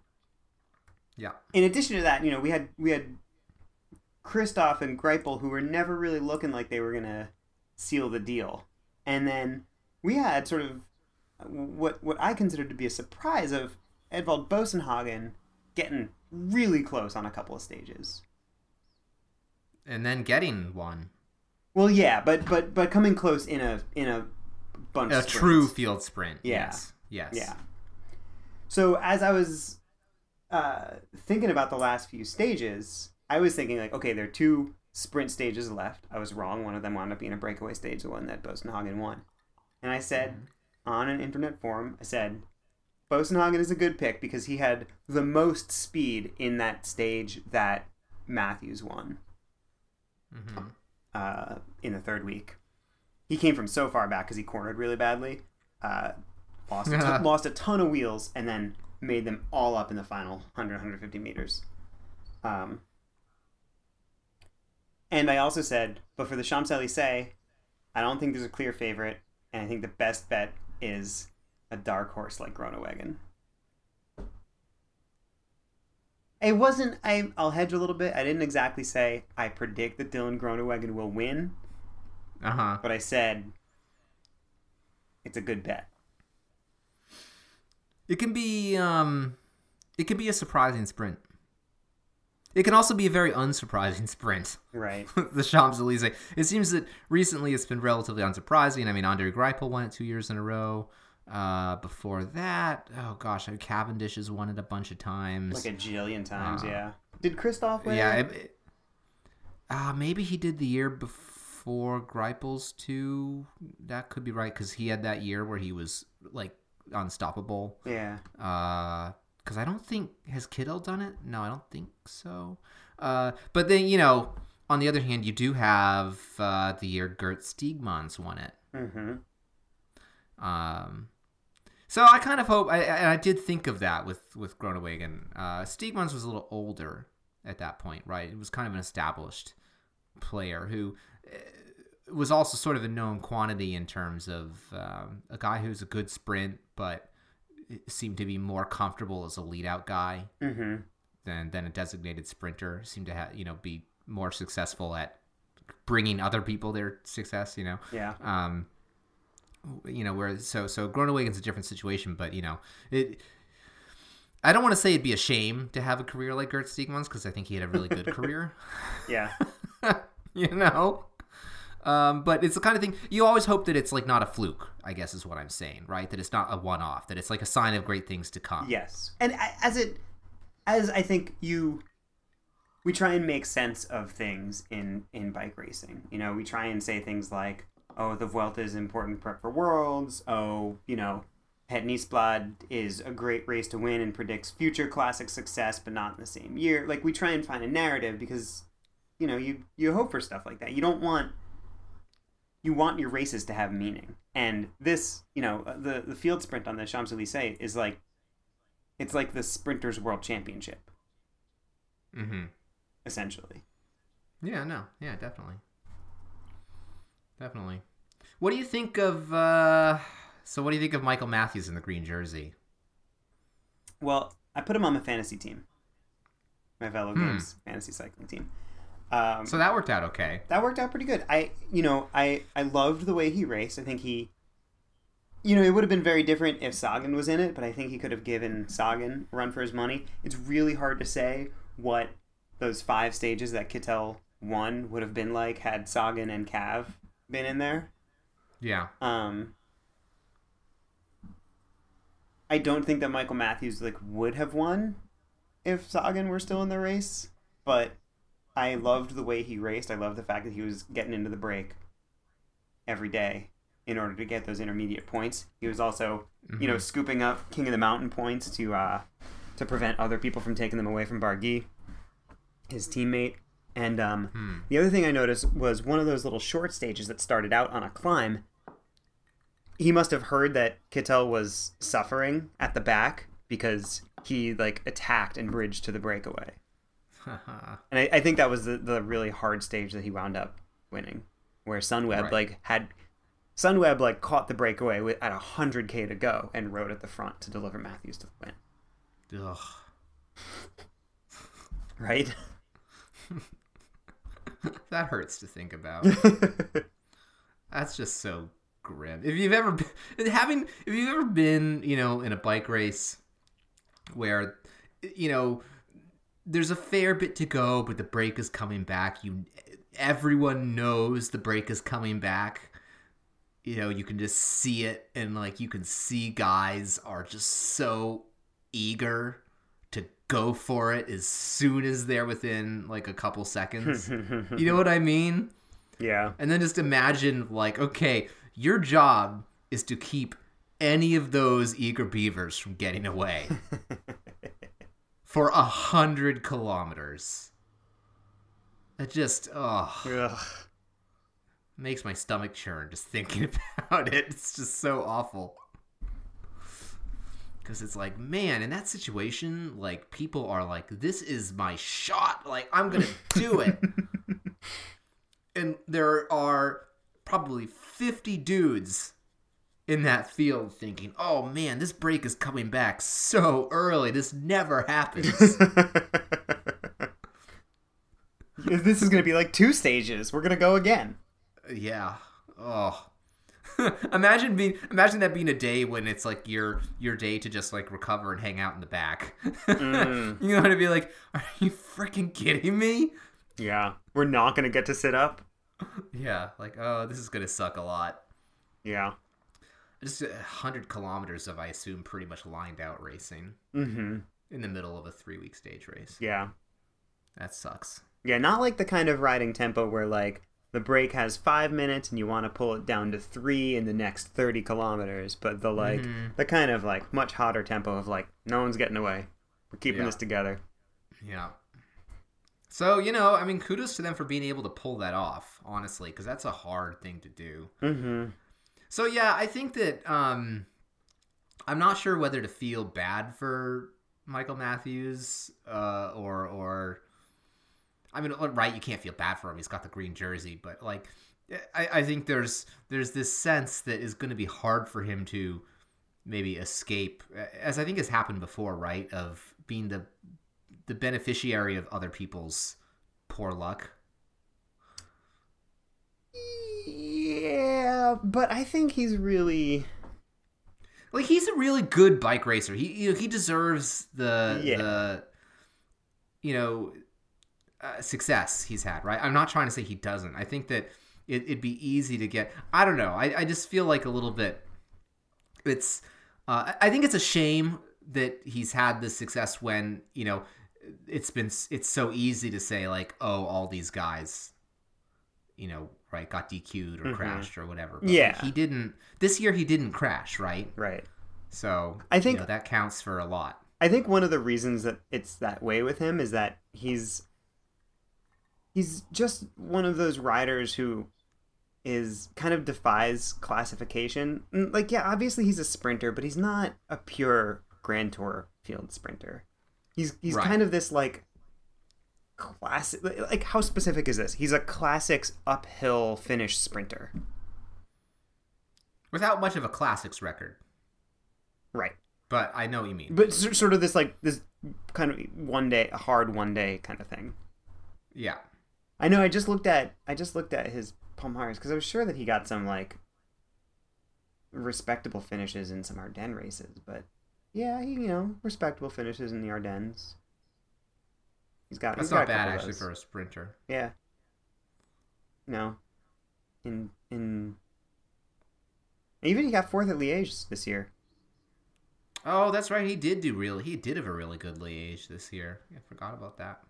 Yeah. In addition to that, you know, we had we had Kristoff and Greipel who were never really looking like they were gonna seal the deal, and then we had sort of what what I considered to be a surprise of Edvald Boasson Hagen getting really close on a couple of stages. And then getting one. Well, yeah, but but but coming close in a in a bunch A true field sprint. Yeah. Yes. Yes. Yeah. So as I was uh, thinking about the last few stages, I was thinking like, okay, there are two sprint stages left. I was wrong. One of them wound up being a breakaway stage, the one that Boasson Hagen won. And I said on an internet forum, I said Boasson Hagen is a good pick because he had the most speed in that stage that Matthews won hmm uh, in the third week. He came from so far back because he cornered really badly, uh, lost a ton, (laughs) lost a ton of wheels, and then made them all up in the final 100 150 meters. Um, and I also said, but for the Champs Elysees, I don't think there's a clear favorite, and I think the best bet is a dark horse like Groenewegen. It wasn't. I, I'll hedge a little bit. I didn't exactly say I predict that Dylan Groenewegen will win, Uh huh. but I said it's a good bet. It can be um it can be a surprising sprint. It can also be a very unsurprising sprint. Right. (laughs) the Champs Elysees. It seems that recently it's been relatively unsurprising. I mean, Andre Greipel won it two years in a row. Uh, before that, oh gosh, Cavendish has won it a bunch of times. Like a jillion times, Uh, yeah. Did Kristoff win? yeah, it? uh, maybe he did the year before Greipel's too. That could be right because he had that year where he was like unstoppable. Yeah. Because I don't think has Kittel done it. No, I don't think so. Uh, but then you know, on the other hand, you do have uh, the year Gert Steegmans won it. Mm-hmm. Um, so I kind of hope, I, and I did think of that with with Groenewegen. Uh, Steegmans was a little older at that point, right? It was kind of an established player who uh, was also sort of a known quantity in terms of um, a guy who's a good sprint, but seemed to be more comfortable as a lead out guy Mm-hmm. than than a designated sprinter. Seemed to have you know be more successful at bringing other people their success. You know, Yeah. um, you know where so so Groenewegen's a different situation, but you know it. I don't want to say it'd be a shame to have a career like Gert Steegmans because I think he had a really good (laughs) career. Yeah. (laughs) you know, um, but it's the kind of thing you always hope that it's like not a fluke. I guess is what I'm saying, right? That it's not a one-off. That it's like a sign of great things to come. Yes. And as it, as I think you, we try and make sense of things in in bike racing. You know, we try and say things like, "Oh, the Vuelta is important prep for Worlds." Oh, you know, Het Nieuwsblad is a great race to win and predicts future classic success, but not in the same year. Like we try and find a narrative because, you know, you you hope for stuff like that. You don't want you want your races to have meaning. And this, you know, the the field sprint on the Champs Elysees is like it's like the sprinters world championship Mm-hmm. essentially Yeah, no, yeah, definitely, definitely. What do you think of? uh So, what do you think of Michael Matthews in the green jersey? well i put him on my fantasy team my Velo Hmm. games fantasy cycling team um, So that worked out okay. that worked out pretty good i you know i i loved the way he raced i think he you know it would have been very different if sagan was in it but i think he could have given sagan a run for his money it's really hard to say what those five stages that kittel won would have been like had sagan and cav been in there Yeah. Um, I don't think that Michael Matthews like would have won if Sagan were still in the race, but I loved the way he raced. I loved the fact that he was getting into the break every day in order to get those intermediate points. He was also, you know, scooping up King of the Mountain points to uh, to prevent other people from taking them away from Barguil, his teammate. And um, the other thing I noticed was one of those little short stages that started out on a climb. He must have heard that Kittel was suffering at the back because he like attacked and bridged to the breakaway. (laughs) And I, I think that was the, the really hard stage that he wound up winning, where Sunweb Right. like had Sunweb like caught the breakaway with, at hundred k to go and rode at the front to deliver Matthews to the win. Ugh. (laughs) Right? (laughs) That hurts to think about. That's just so grim. If you've ever been, having if you've ever been, you know, in a bike race where you know there's a fair bit to go, but the break is coming back. You everyone knows the break is coming back. You know, you can just see it and like you can see guys are just so eager to go for it as soon as they're within like a couple seconds. (laughs) you know what I mean? yeah. And then just imagine, like, okay, your job is to keep any of those eager beavers from getting away (laughs) for a hundred kilometers. It just, oh, Ugh. makes my stomach churn just thinking (laughs) about it. It's just so awful. Because it's like, man, in that situation, like, people are like, this is my shot. Like, I'm to (laughs) do it. and there are probably 50 dudes in that field thinking, oh man, this break is coming back so early. This never happens. (laughs) this is gonna be like two stages. We're gonna go again. yeah. Oh. (laughs) imagine being imagine that being a day when it's like your your day to just like recover and hang out in the back. Mm. (laughs) you know what I be like, are you freaking kidding me? Yeah. We're not gonna get to sit up. Yeah, like oh, this is gonna suck a lot. Yeah. Just a hundred kilometers of I assume pretty much lined out racing Mm-hmm. in the middle of a three week stage race. Yeah. That sucks. Yeah, not like the kind of riding tempo where like the break has five minutes and you want to pull it down to three in the next thirty kilometers, but the like Mhm. the kind of like much hotter tempo of like no one's getting away. We're keeping Yeah. this together. Yeah. So you know, I mean, kudos to them for being able to pull that off, honestly, because that's a hard thing to do. Mm-hmm. So yeah, I think that um, I'm not sure whether to feel bad for Michael Matthews uh, or or I mean, right? You can't feel bad for him. He's got the green jersey, but like, I, I think there's there's this sense that is going to be hard for him to maybe escape, as I think has happened before, right? Of being the the beneficiary of other people's poor luck. Yeah, but I think he's really Like he's a really good bike racer. He you know, he deserves the Yeah. the you know uh, success he's had. Right. I'm not trying to say he doesn't. I think that it, it'd be easy to get. I don't know. I, I just feel like a little bit. It's. Uh, I think it's a shame that he's had this success when you know it's been it's so easy to say like oh all these guys you know right got DQ'd or Mhm. crashed or whatever but Yeah. he didn't this year he didn't crash right right. so I think- you know, that counts for a lot. I think one of the reasons that it's that way with him is that he's he's just one of those riders who is kind of defies classification. Mm, Like yeah, obviously he's a sprinter, but he's not a pure Grand Tour field sprinter. He's he's Right. kind of this like classic like how specific is this? He's a classics uphill finish sprinter. Without much of a classics record, Right. but I know what you mean. But sort of this like this kind of one day a hard one day kind of thing. Yeah. I know. I just looked at I just looked at his Palmares because I was sure that he got some like respectable finishes in some Ardennes races, but yeah, he, you know, respectable finishes in the Ardennes. He's got. That's he's got not a bad actually for a sprinter. Yeah. No. In in Even he got fourth at Liège this year. Oh, that's right. He did do really. He did have a really good Liège this year. I forgot about that.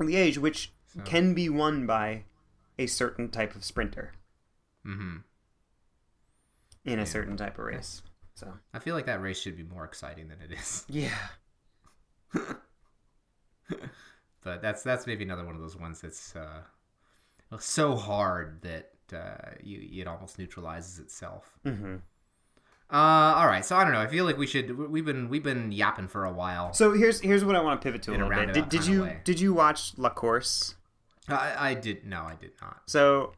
Liège, which So- can be won by a certain type of sprinter Mm hmm in a certain type of race. So I feel like that race should be more exciting than it is. yeah, (laughs) (laughs) But that's that's maybe another one of those ones that's uh, so hard that uh, you it almost neutralizes itself. hmm Uh, all right. So I don't know. I feel like we should. We've been we've been yapping for a while. So here's here's what I want to pivot to a In a little bit. Did, did you way. did you watch La Course? I, I did no, I did not. So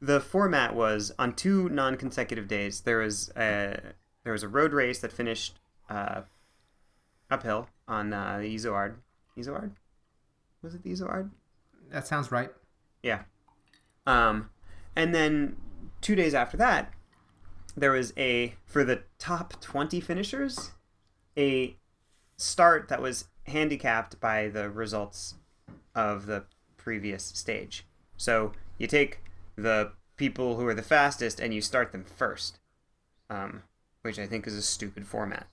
the format was on two non-consecutive days. There was a there was a road race that finished uh, uphill on uh, the Izoard. Izoard? Was it the Izoard? That sounds right. Yeah. Um, and then two days after that, there was a for the top twenty finishers, a start that was handicapped by the results of the previous stage. So you take the people who are the fastest and you start them first, um, which I think is a stupid format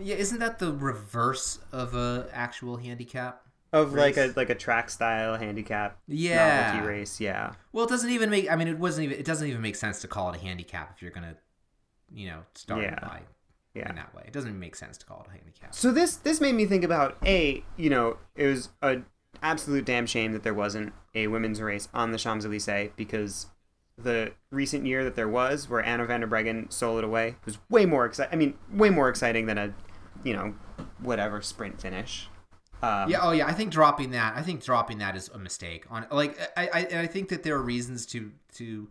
Yeah, isn't that the reverse of a actual handicap? of like a like a track style handicap Yeah. novelty race. Yeah. Well, it doesn't even make. I mean, it wasn't even. It doesn't even make sense to call it a handicap if you're gonna, you know, start Yeah. by Yeah. in that way. It doesn't make sense to call it a handicap. So this this made me think about a you know it was a absolute damn shame that there wasn't a women's race on the Champs Elysees because the recent year that there was where Anna van der Breggen soloed away was way more exciting. I mean, way more exciting than a you know whatever sprint finish. Um, Yeah. Oh, yeah. I think dropping that. I think dropping that is a mistake. On like, I, I, and I think that there are reasons to to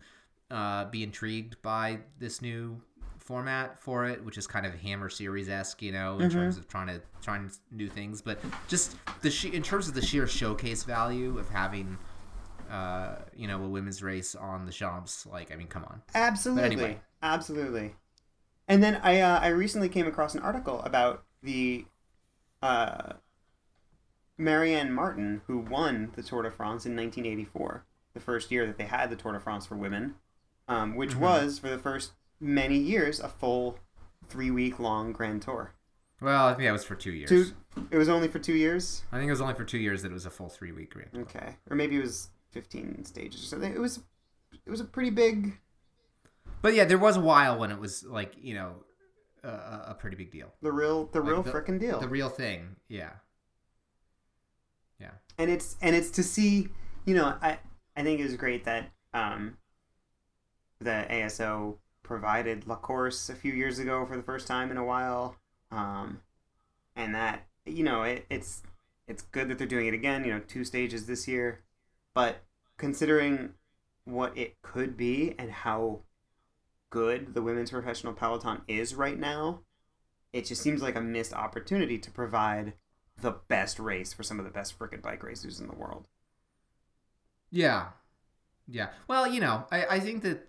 uh, be intrigued by this new format for it, which is kind of Hammer series esque, you know, in terms of trying to trying new things. But just the she- in terms of the sheer showcase value of having, uh, you know, a women's race on the Champs. Like, I mean, come on. Absolutely. anyway. Absolutely. And then I uh, I recently came across an article about the uh, Marianne Martin who won the Tour de France in 1984, the first year that they had the Tour de France for women, um, which Mm-hmm. was for the first many years a full three week long Grand Tour. Well, I think that was for two years. Two, it was only for two years. I think it was only for two years that it was a full three week grand. Okay, or maybe it was 15 stages or something. It was it was a pretty big. But yeah, there was a while when it was like you know a, a pretty big deal. The real, the real the- frickin' deal. The real thing, yeah. Yeah. and it's and it's to see you know i i think it was great that um the aso provided la course a few years ago for the first time in a while um and that you know it, it's it's good that they're doing it again you know two stages this year but considering what it could be and how good the women's professional peloton is right now it just seems like a missed opportunity to provide the best race for some of the best frickin' bike racers in the world. Yeah. Yeah. Well, you know, I, I think that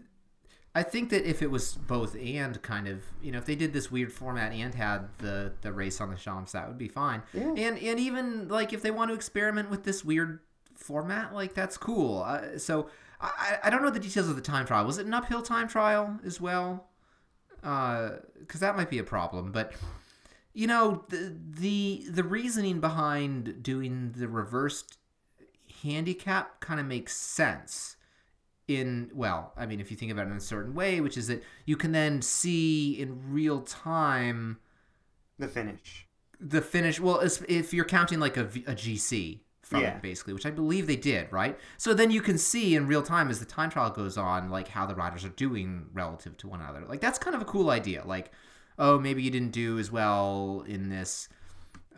I think that if it was both and kind of, you know, if they did this weird format and had the the race on the Champs, that would be fine. Yeah. And and even like if they want to experiment with this weird format, like that's cool. Uh, so I I don't know the details of the time trial. Was it an uphill time trial as well? Uh, because that might be a problem, but you know the the the reasoning behind doing the reversed handicap kind of makes sense in well i mean if you think about it in a certain way which is that you can then see in real time The finish. the finish well if you're counting like a gc from Yeah. it basically which i believe they did right? So then you can see in real time as the time trial goes on like how the riders are doing relative to one another. Like that's kind of a cool idea. Like oh maybe you didn't do as well in this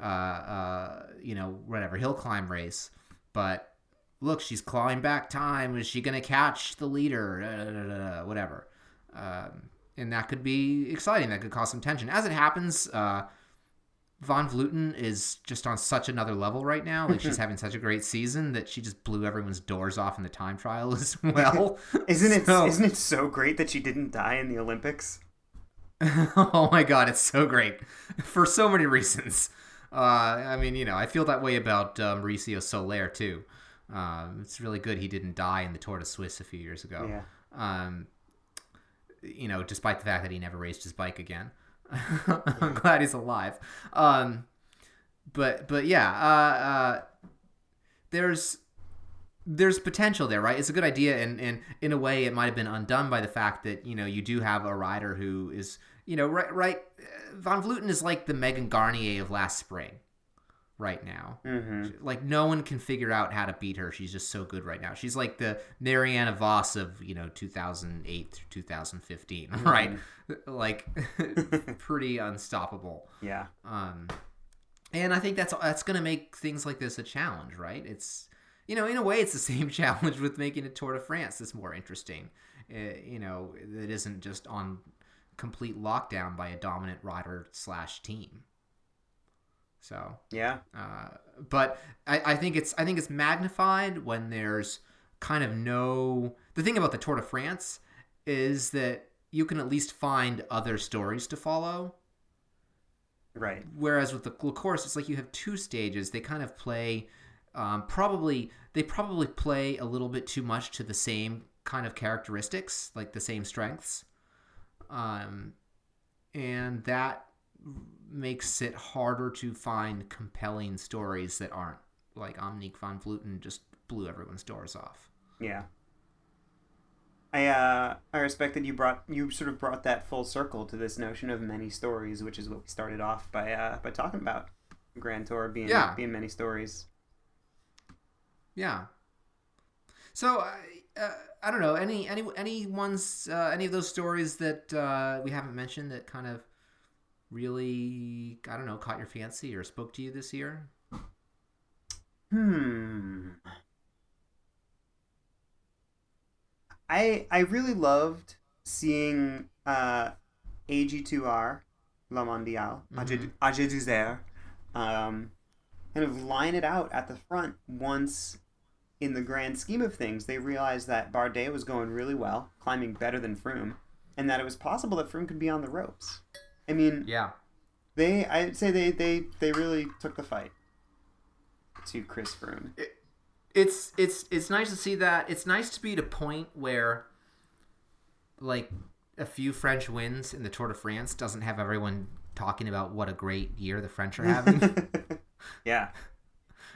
uh, uh, you know whatever hill climb race but look she's clawing back time. Is she gonna catch the leader? Da, whatever. Um, and that could be exciting. That could cause some tension. As it happens uh, Van Vleuten is just on such another level right now. Like she's (laughs) having such a great season that she just blew everyone's doors off in the time trial as (laughs) well. Isn't it So- not it so great that she didn't die in the Olympics? (laughs) oh my god, it's so great for so many reasons. Uh, I mean, you know, I feel that way about uh, Mauricio Soler too. Um, it's really good he didn't die in the Tour de Suisse a few years ago. Yeah. Um, you know, despite the fact that he never raced his bike again. (laughs) I'm glad he's alive. Um, but but yeah, uh, uh, there's there's potential there, right? It's a good idea, and and in a way, it might have been undone by the fact that you know you do have a rider who is you know right right. Van Vleuten is like the Megan Guarnier of last spring, right now. Mm-hmm. Like no one can figure out how to beat her. She's just so good right now. She's like the Marianne Vos of you know 2008 through 2015, (laughs) right? (laughs) Like (laughs) pretty unstoppable. Yeah. Um, and I think that's that's gonna make things like this a challenge, right? It's you know in a way it's the same challenge with making a Tour de France that's more interesting. Uh, you know, that isn't just on complete lockdown by a dominant rider slash team. So Yeah. uh, but I, I think it's I think it's magnified when there's kind of no. The thing about the Tour de France is that you can at least find other stories to follow. Right. Whereas with the course, it's like you have two stages. They kind of play, um, probably they probably play a little bit too much to the same kind of characteristics, like the same strengths, um, and that makes it harder to find compelling stories that aren't like Annemiek van Vleuten just blew everyone's doors off. Yeah. I uh I respect that you brought you sort of brought that full circle to this notion of many stories, which is what we started off by uh by talking about. Grand Tour being Yeah. being many stories. Yeah. So I uh, I don't know any any any ones uh, any of those stories that uh, we haven't mentioned that kind of really I don't know caught your fancy or spoke to you this year. Hmm. I I really loved seeing uh, AG2R La Mondiale Mhm. Duzer um, kind of line it out at the front once in the grand scheme of things they realized that Bardet was going really well climbing better than Froome and that it was possible that Froome could be on the ropes I mean Yeah. they I'd say they they they really took the fight to Chris Froome It's it's it's nice to see that. It's nice to be at a point where like a few French wins in the Tour de France doesn't have everyone talking about what a great year the French are having. (laughs) yeah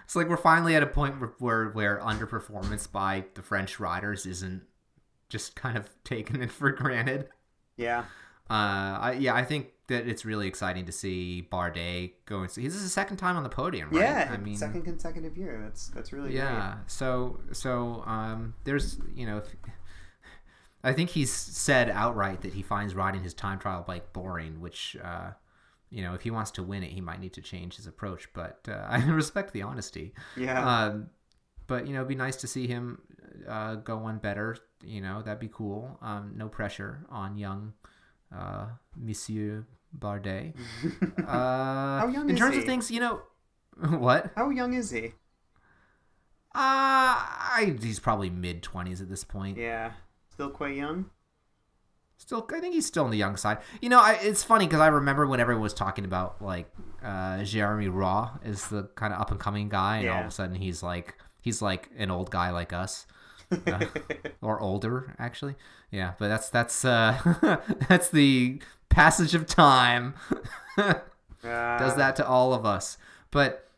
It's like we're finally at a point where, where where underperformance by the French riders isn't just kind of taken it (laughs) for granted. yeah Uh, I, yeah, I think that it's really exciting to see Bardet going. This is his second time on the podium, right? Yeah, I mean, second consecutive year. That's that's really yeah. So so um, there's you know, if, I think he's said outright that he finds riding his time trial bike boring, which. Uh, you know, if he wants to win it, he might need to change his approach. But uh, (laughs) I respect the honesty. Yeah, Um, but you know, it'd be nice to see him uh, go on better. You know, that'd be cool. Um, no pressure on young uh, Monsieur Bardet. (laughs) Uh, How young in terms he? of things, you know, (laughs) what? how young is he? Uh, I, he's probably mid twenties at this point. Yeah, still quite young. Still, I think he's still on the young side. You know, I, it's funny because I remember when everyone was talking about like uh, Jeremy Raw is the kind of up and coming guy, and all of a sudden he's like he's like an old guy like us. Uh, (laughs) or older actually. Yeah but that's that's uh (laughs) that's the passage of time. (laughs) Does Uh, that to all of us. But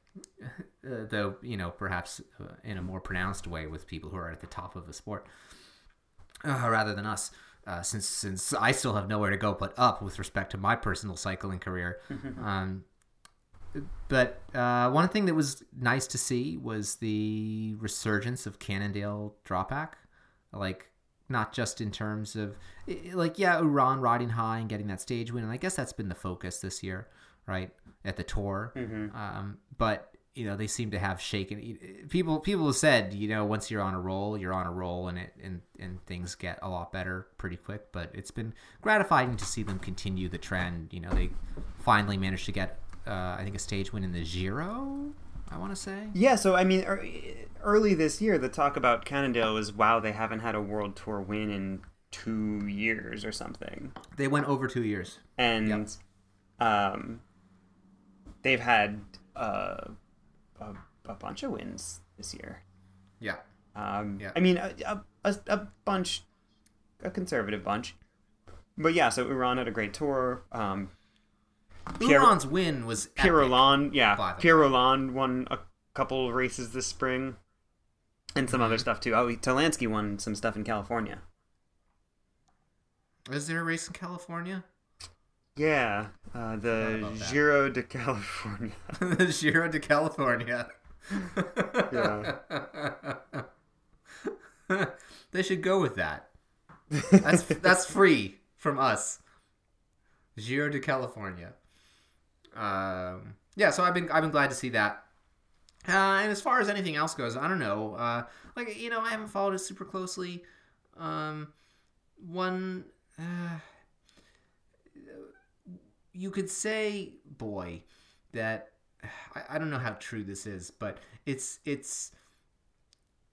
uh, though you know perhaps uh, in a more pronounced way with people who are at the top of the sport uh, rather than us uh, since since I still have nowhere to go but up with respect to my personal cycling career. Um, but uh, one thing that was nice to see was the resurgence of Cannondale Drapac, like not just in terms of like yeah, Uran riding high and getting that stage win, and I guess that's been the focus this year, right at the tour. Mhm. Um, but you know they seem to have shaken people. People have said you know once you're on a roll, you're on a roll, and it and and things get a lot better pretty quick. But it's been gratifying to see them continue the trend. You know they finally managed to get uh, I think a stage win in the Giro. I want to say. Yeah, so I mean, ear- early this year, the talk about Cannondale was, wow, they haven't had a World Tour win in two years or something, They went over two years. and um, they've had uh, a, a bunch of wins this year. Yeah. Um, Yeah. I mean, a, a, a, a bunch, a conservative bunch. but yeah, so Uran had a great tour. Um, Pierre- win was Pierre yeah, By the Pierre Rolland won a couple of races this spring, and some other Mm-hmm. stuff too. Oh, Talansky won some stuff in California. Is there a race in California? Yeah, uh, the. Giro de California. (laughs) the Giro de California. yeah. they should go with that. (laughs) That's that's free from us. Giro de California. Um, yeah, so I've been I've been glad to see that. Uh, and as far as anything else goes, I don't know. Uh, like you know, I haven't followed it super closely. Um, one, uh, you could say, boy, that I, I don't know how true this is, but it's it's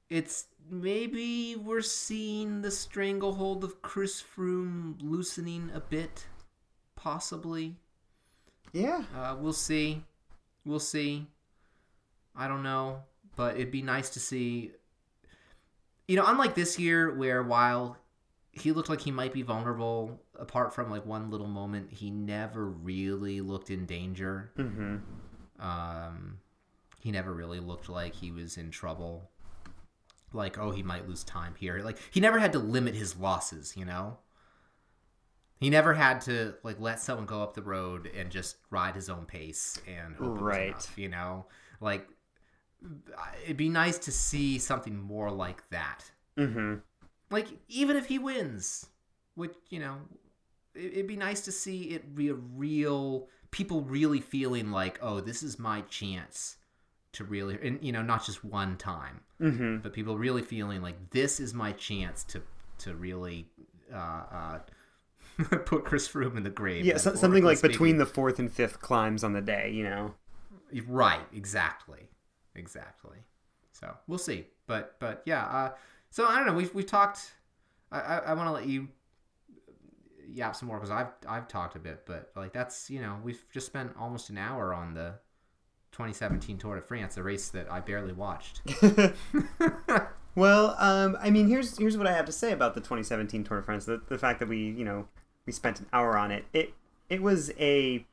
it's maybe we're seeing the stranglehold of Chris Froome loosening a bit, possibly. Yeah, Uh, we'll see. We'll see. I don't know, but it'd be nice to see. You know, unlike this year, where while he looked like he might be vulnerable, apart from like one little moment, he never really looked in danger. hmm Um, he never really looked like he was in trouble. Like, oh, he might lose time here. Like, he never had to limit his losses, you know? He never had to, like, let someone go up the road and just ride his own pace and hope Right. enough, you know? Like, it'd be nice to see something more like that. hmm Like, even if he wins, which, you know, it- it'd be nice to see it be a real people really feeling like, oh, this is my chance to really, and you know, not just one time, hmm but people really feeling like this is my chance to to really uh, uh, (laughs) put Chris Froome in the grave. Yeah, so, something like speaking. between the fourth and fifth climbs on the day, you know. Right, exactly, exactly. So we'll see, but but yeah. Uh, so I don't know. We've we've talked. I I, I want to let you yap some more because I've I've talked a bit, but like that's you know we've just spent almost an hour on the 2017 Tour de France, a race that I barely watched. (laughs) (laughs) Well, um, I mean, here's here's what I have to say about the 2017 Tour de France. The, the fact that we, you know, we spent an hour on it. It it was a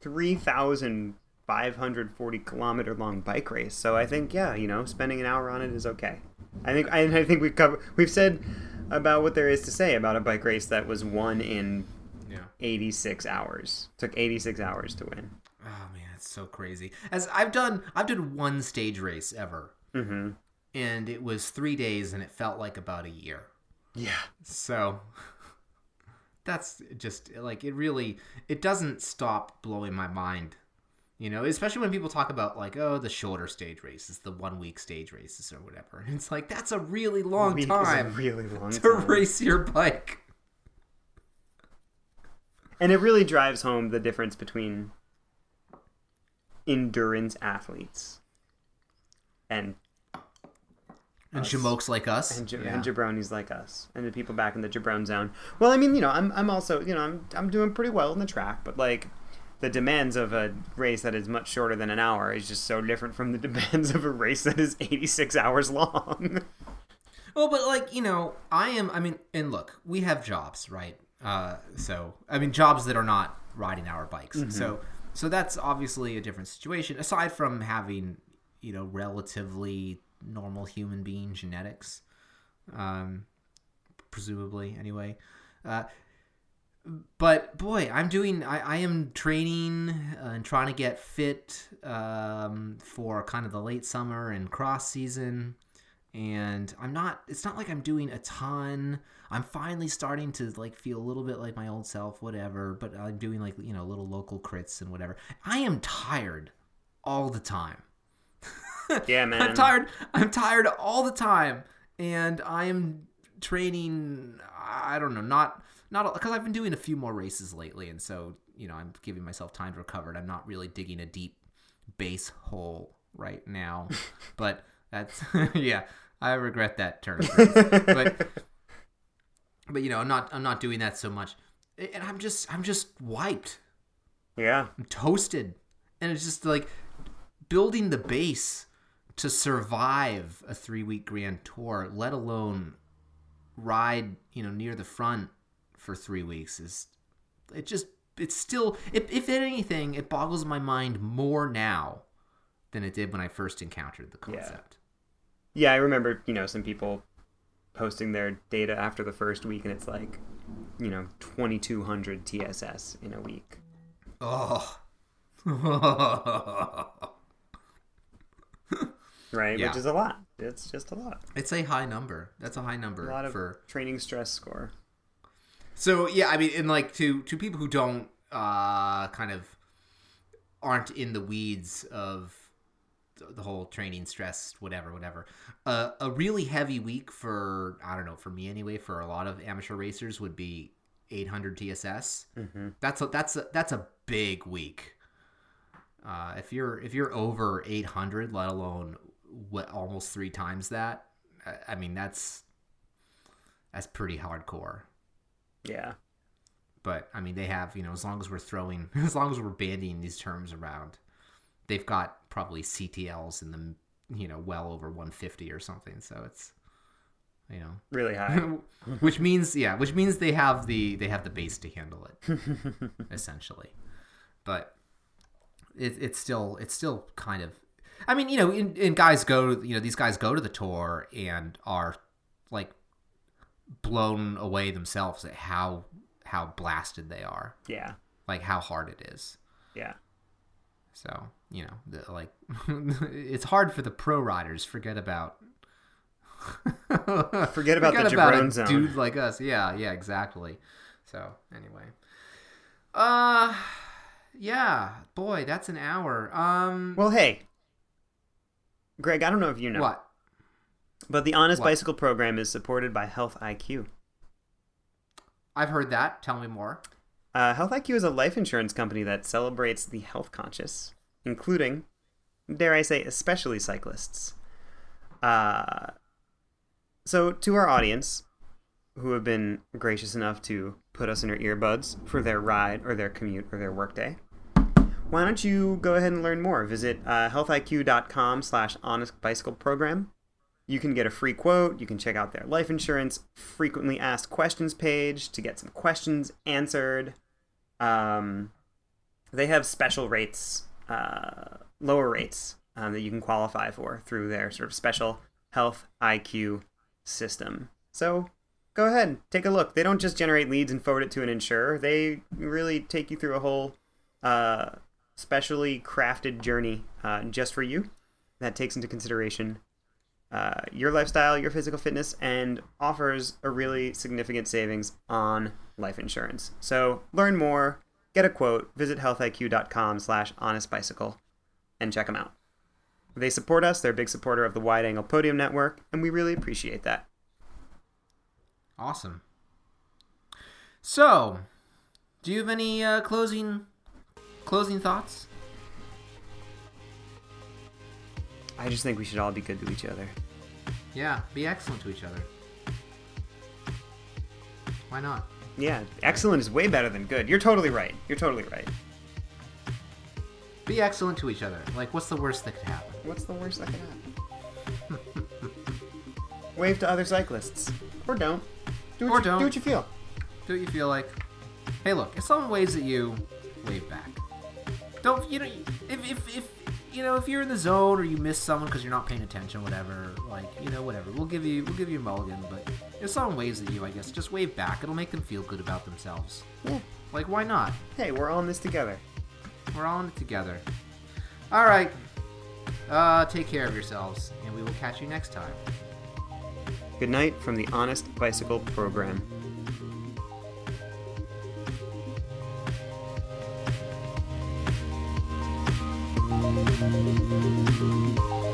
3,540 kilometer long bike race. So I think, yeah, you know, spending an hour on it is okay. I think I, I think we've covered we've said about what there is to say about a bike race that was won in Yeah. 86 hours. took 86 hours to win. Oh man, it's so crazy. As I've done, I've done one stage race ever, Mm-hmm. and it was three days, and it felt like about a year. Yeah. So that's just like it really it doesn't stop blowing my mind. You know, especially when people talk about like, oh, the shorter stage races, the one week stage races or whatever. And it's like that's a really long Week is a time really long to time. race your bike. And it really drives home the difference between endurance athletes and And Us. shamokes like us. and, ja- yeah. and jabronis like us and the people back in the jabron zone. Well, I mean, you know, I'm I'm also you know I'm I'm doing pretty well in the track, but like the demands of a race that is much shorter than an hour is just so different from the (laughs) demands of a race that is 86 hours long. (laughs) Well, but like you know, I am. I mean, and look, we have jobs, right? Uh, so I mean, jobs that are not riding our bikes. So so that's obviously a different situation. Aside from having you know relatively normal human being genetics, um, presumably anyway. Uh, but boy, I'm doing. I, I am training uh, and trying to get fit um, for kind of the late summer and cross season and I'm not it's not like I'm doing a ton. I'm finally starting to like feel a little bit like my old self, whatever, but I'm doing like, you know, little local crits and whatever. I am tired all the time. (laughs) yeah, man. I'm tired. I'm tired all the time and I am training I don't know, not not cuz I've been doing a few more races lately and so, you know, I'm giving myself time to recover. And I'm not really digging a deep base hole right now. (laughs) but that's (laughs) yeah, I regret that phrase. but but you know, I'm not I'm not doing that so much. And I'm just I'm just wiped. yeah. I'm toasted. And it's just like building the base to survive a 3-week grand tour, let alone ride, you know, near the front for three weeks is it just it's still if, if anything it boggles my mind more now than it did when I first encountered the concept. Yeah, I remember, you know, some people posting their data after the first week and it's like, you know, 2200 TSS in a week. Oh. (laughs) right? Yeah. Which is a lot. It's just a lot. it's a high number. That's a high number A lot of for training stress score. So yeah, I mean, and like to to people who don't uh kind of aren't in the weeds of the whole training stress, whatever, whatever. Uh, a really heavy week for I don't know for me anyway. For a lot of amateur racers, would be 800 TSS. Mm-hmm. That's a, that's a, that's a big week. Uh, if you're if you're over 800, let alone what, almost three times that, I, mean that's that's pretty hardcore Yeah. but I mean they have you know as long as we're throwing (laughs) as long as we're bandying these terms around, they've got probably CTLs in the you know well over 150 or something. So it's you know Really (laughs) high. which means yeah which means they have the they have the base to handle it (laughs) essentially, but it, it's still it's still kind of I mean you know and, and guys go you know these guys go to the tour and are like blown away themselves at how how blasted they are yeah. like how hard it is Yeah. so you know the, like (laughs) it's hard for the pro riders forget about (laughs) Forget about the a Jabron zone. dude like us yeah yeah exactly so anyway uh yeah boy that's an hour um Well, hey. Greg, I don't know if you know, what but the Honest What? Bicycle program is supported by Health IQ. i've heard that tell me more Uh, Health IQ is a life insurance company that celebrates the health conscious, including, dare I say, especially cyclists. Uh, so, to our audience, who have been gracious enough to put us in their earbuds for their ride or their commute or their workday, why don't you go ahead and learn more? Visit uh, healthiq.com slash honest bicycle program. You can get a free quote. You can check out their life insurance frequently asked questions page to get some questions answered. Um, they have special rates, uh, lower rates um, that you can qualify for through their sort of special health IQ system. So go ahead, take a look. They don't just generate leads and forward it to an insurer. They really take you through a whole uh, specially crafted journey uh, just for you that takes into consideration uh, your lifestyle, your physical fitness, and offers a really significant savings on life insurance. So learn more, get a quote, visit healthiq.com slash honestbicycle, and check them out. They support us, they're a big supporter of the Wide Angle Podium Network, and we really appreciate that. Awesome. So, do you have any uh, closing closing thoughts? I just think we should all be good to each other. Yeah, be excellent to each other. Why not? Yeah, excellent is way better than good. You're totally right. You're totally right. Be excellent to each other. Like, what's the worst that could happen? What's the worst that can happen? (laughs) Wave to other cyclists. Or don't. Do what Or you, don't. Do what you feel. Do what you feel like. Hey, look, if someone waves at you, wave back. Don't you know? If if if you know if you're in the zone or you miss someone because you're not paying attention, whatever. Like you know, whatever. We'll give you we'll give you a mulligan. But if someone waves at you, I guess just wave back. It'll make them feel good about themselves. Yeah. Like why not? Hey, we're all in this together. We're all in it together. All right. Uh, take care of yourselves, and we will catch you next time. Good night from the Honest Bicycle Program. Thank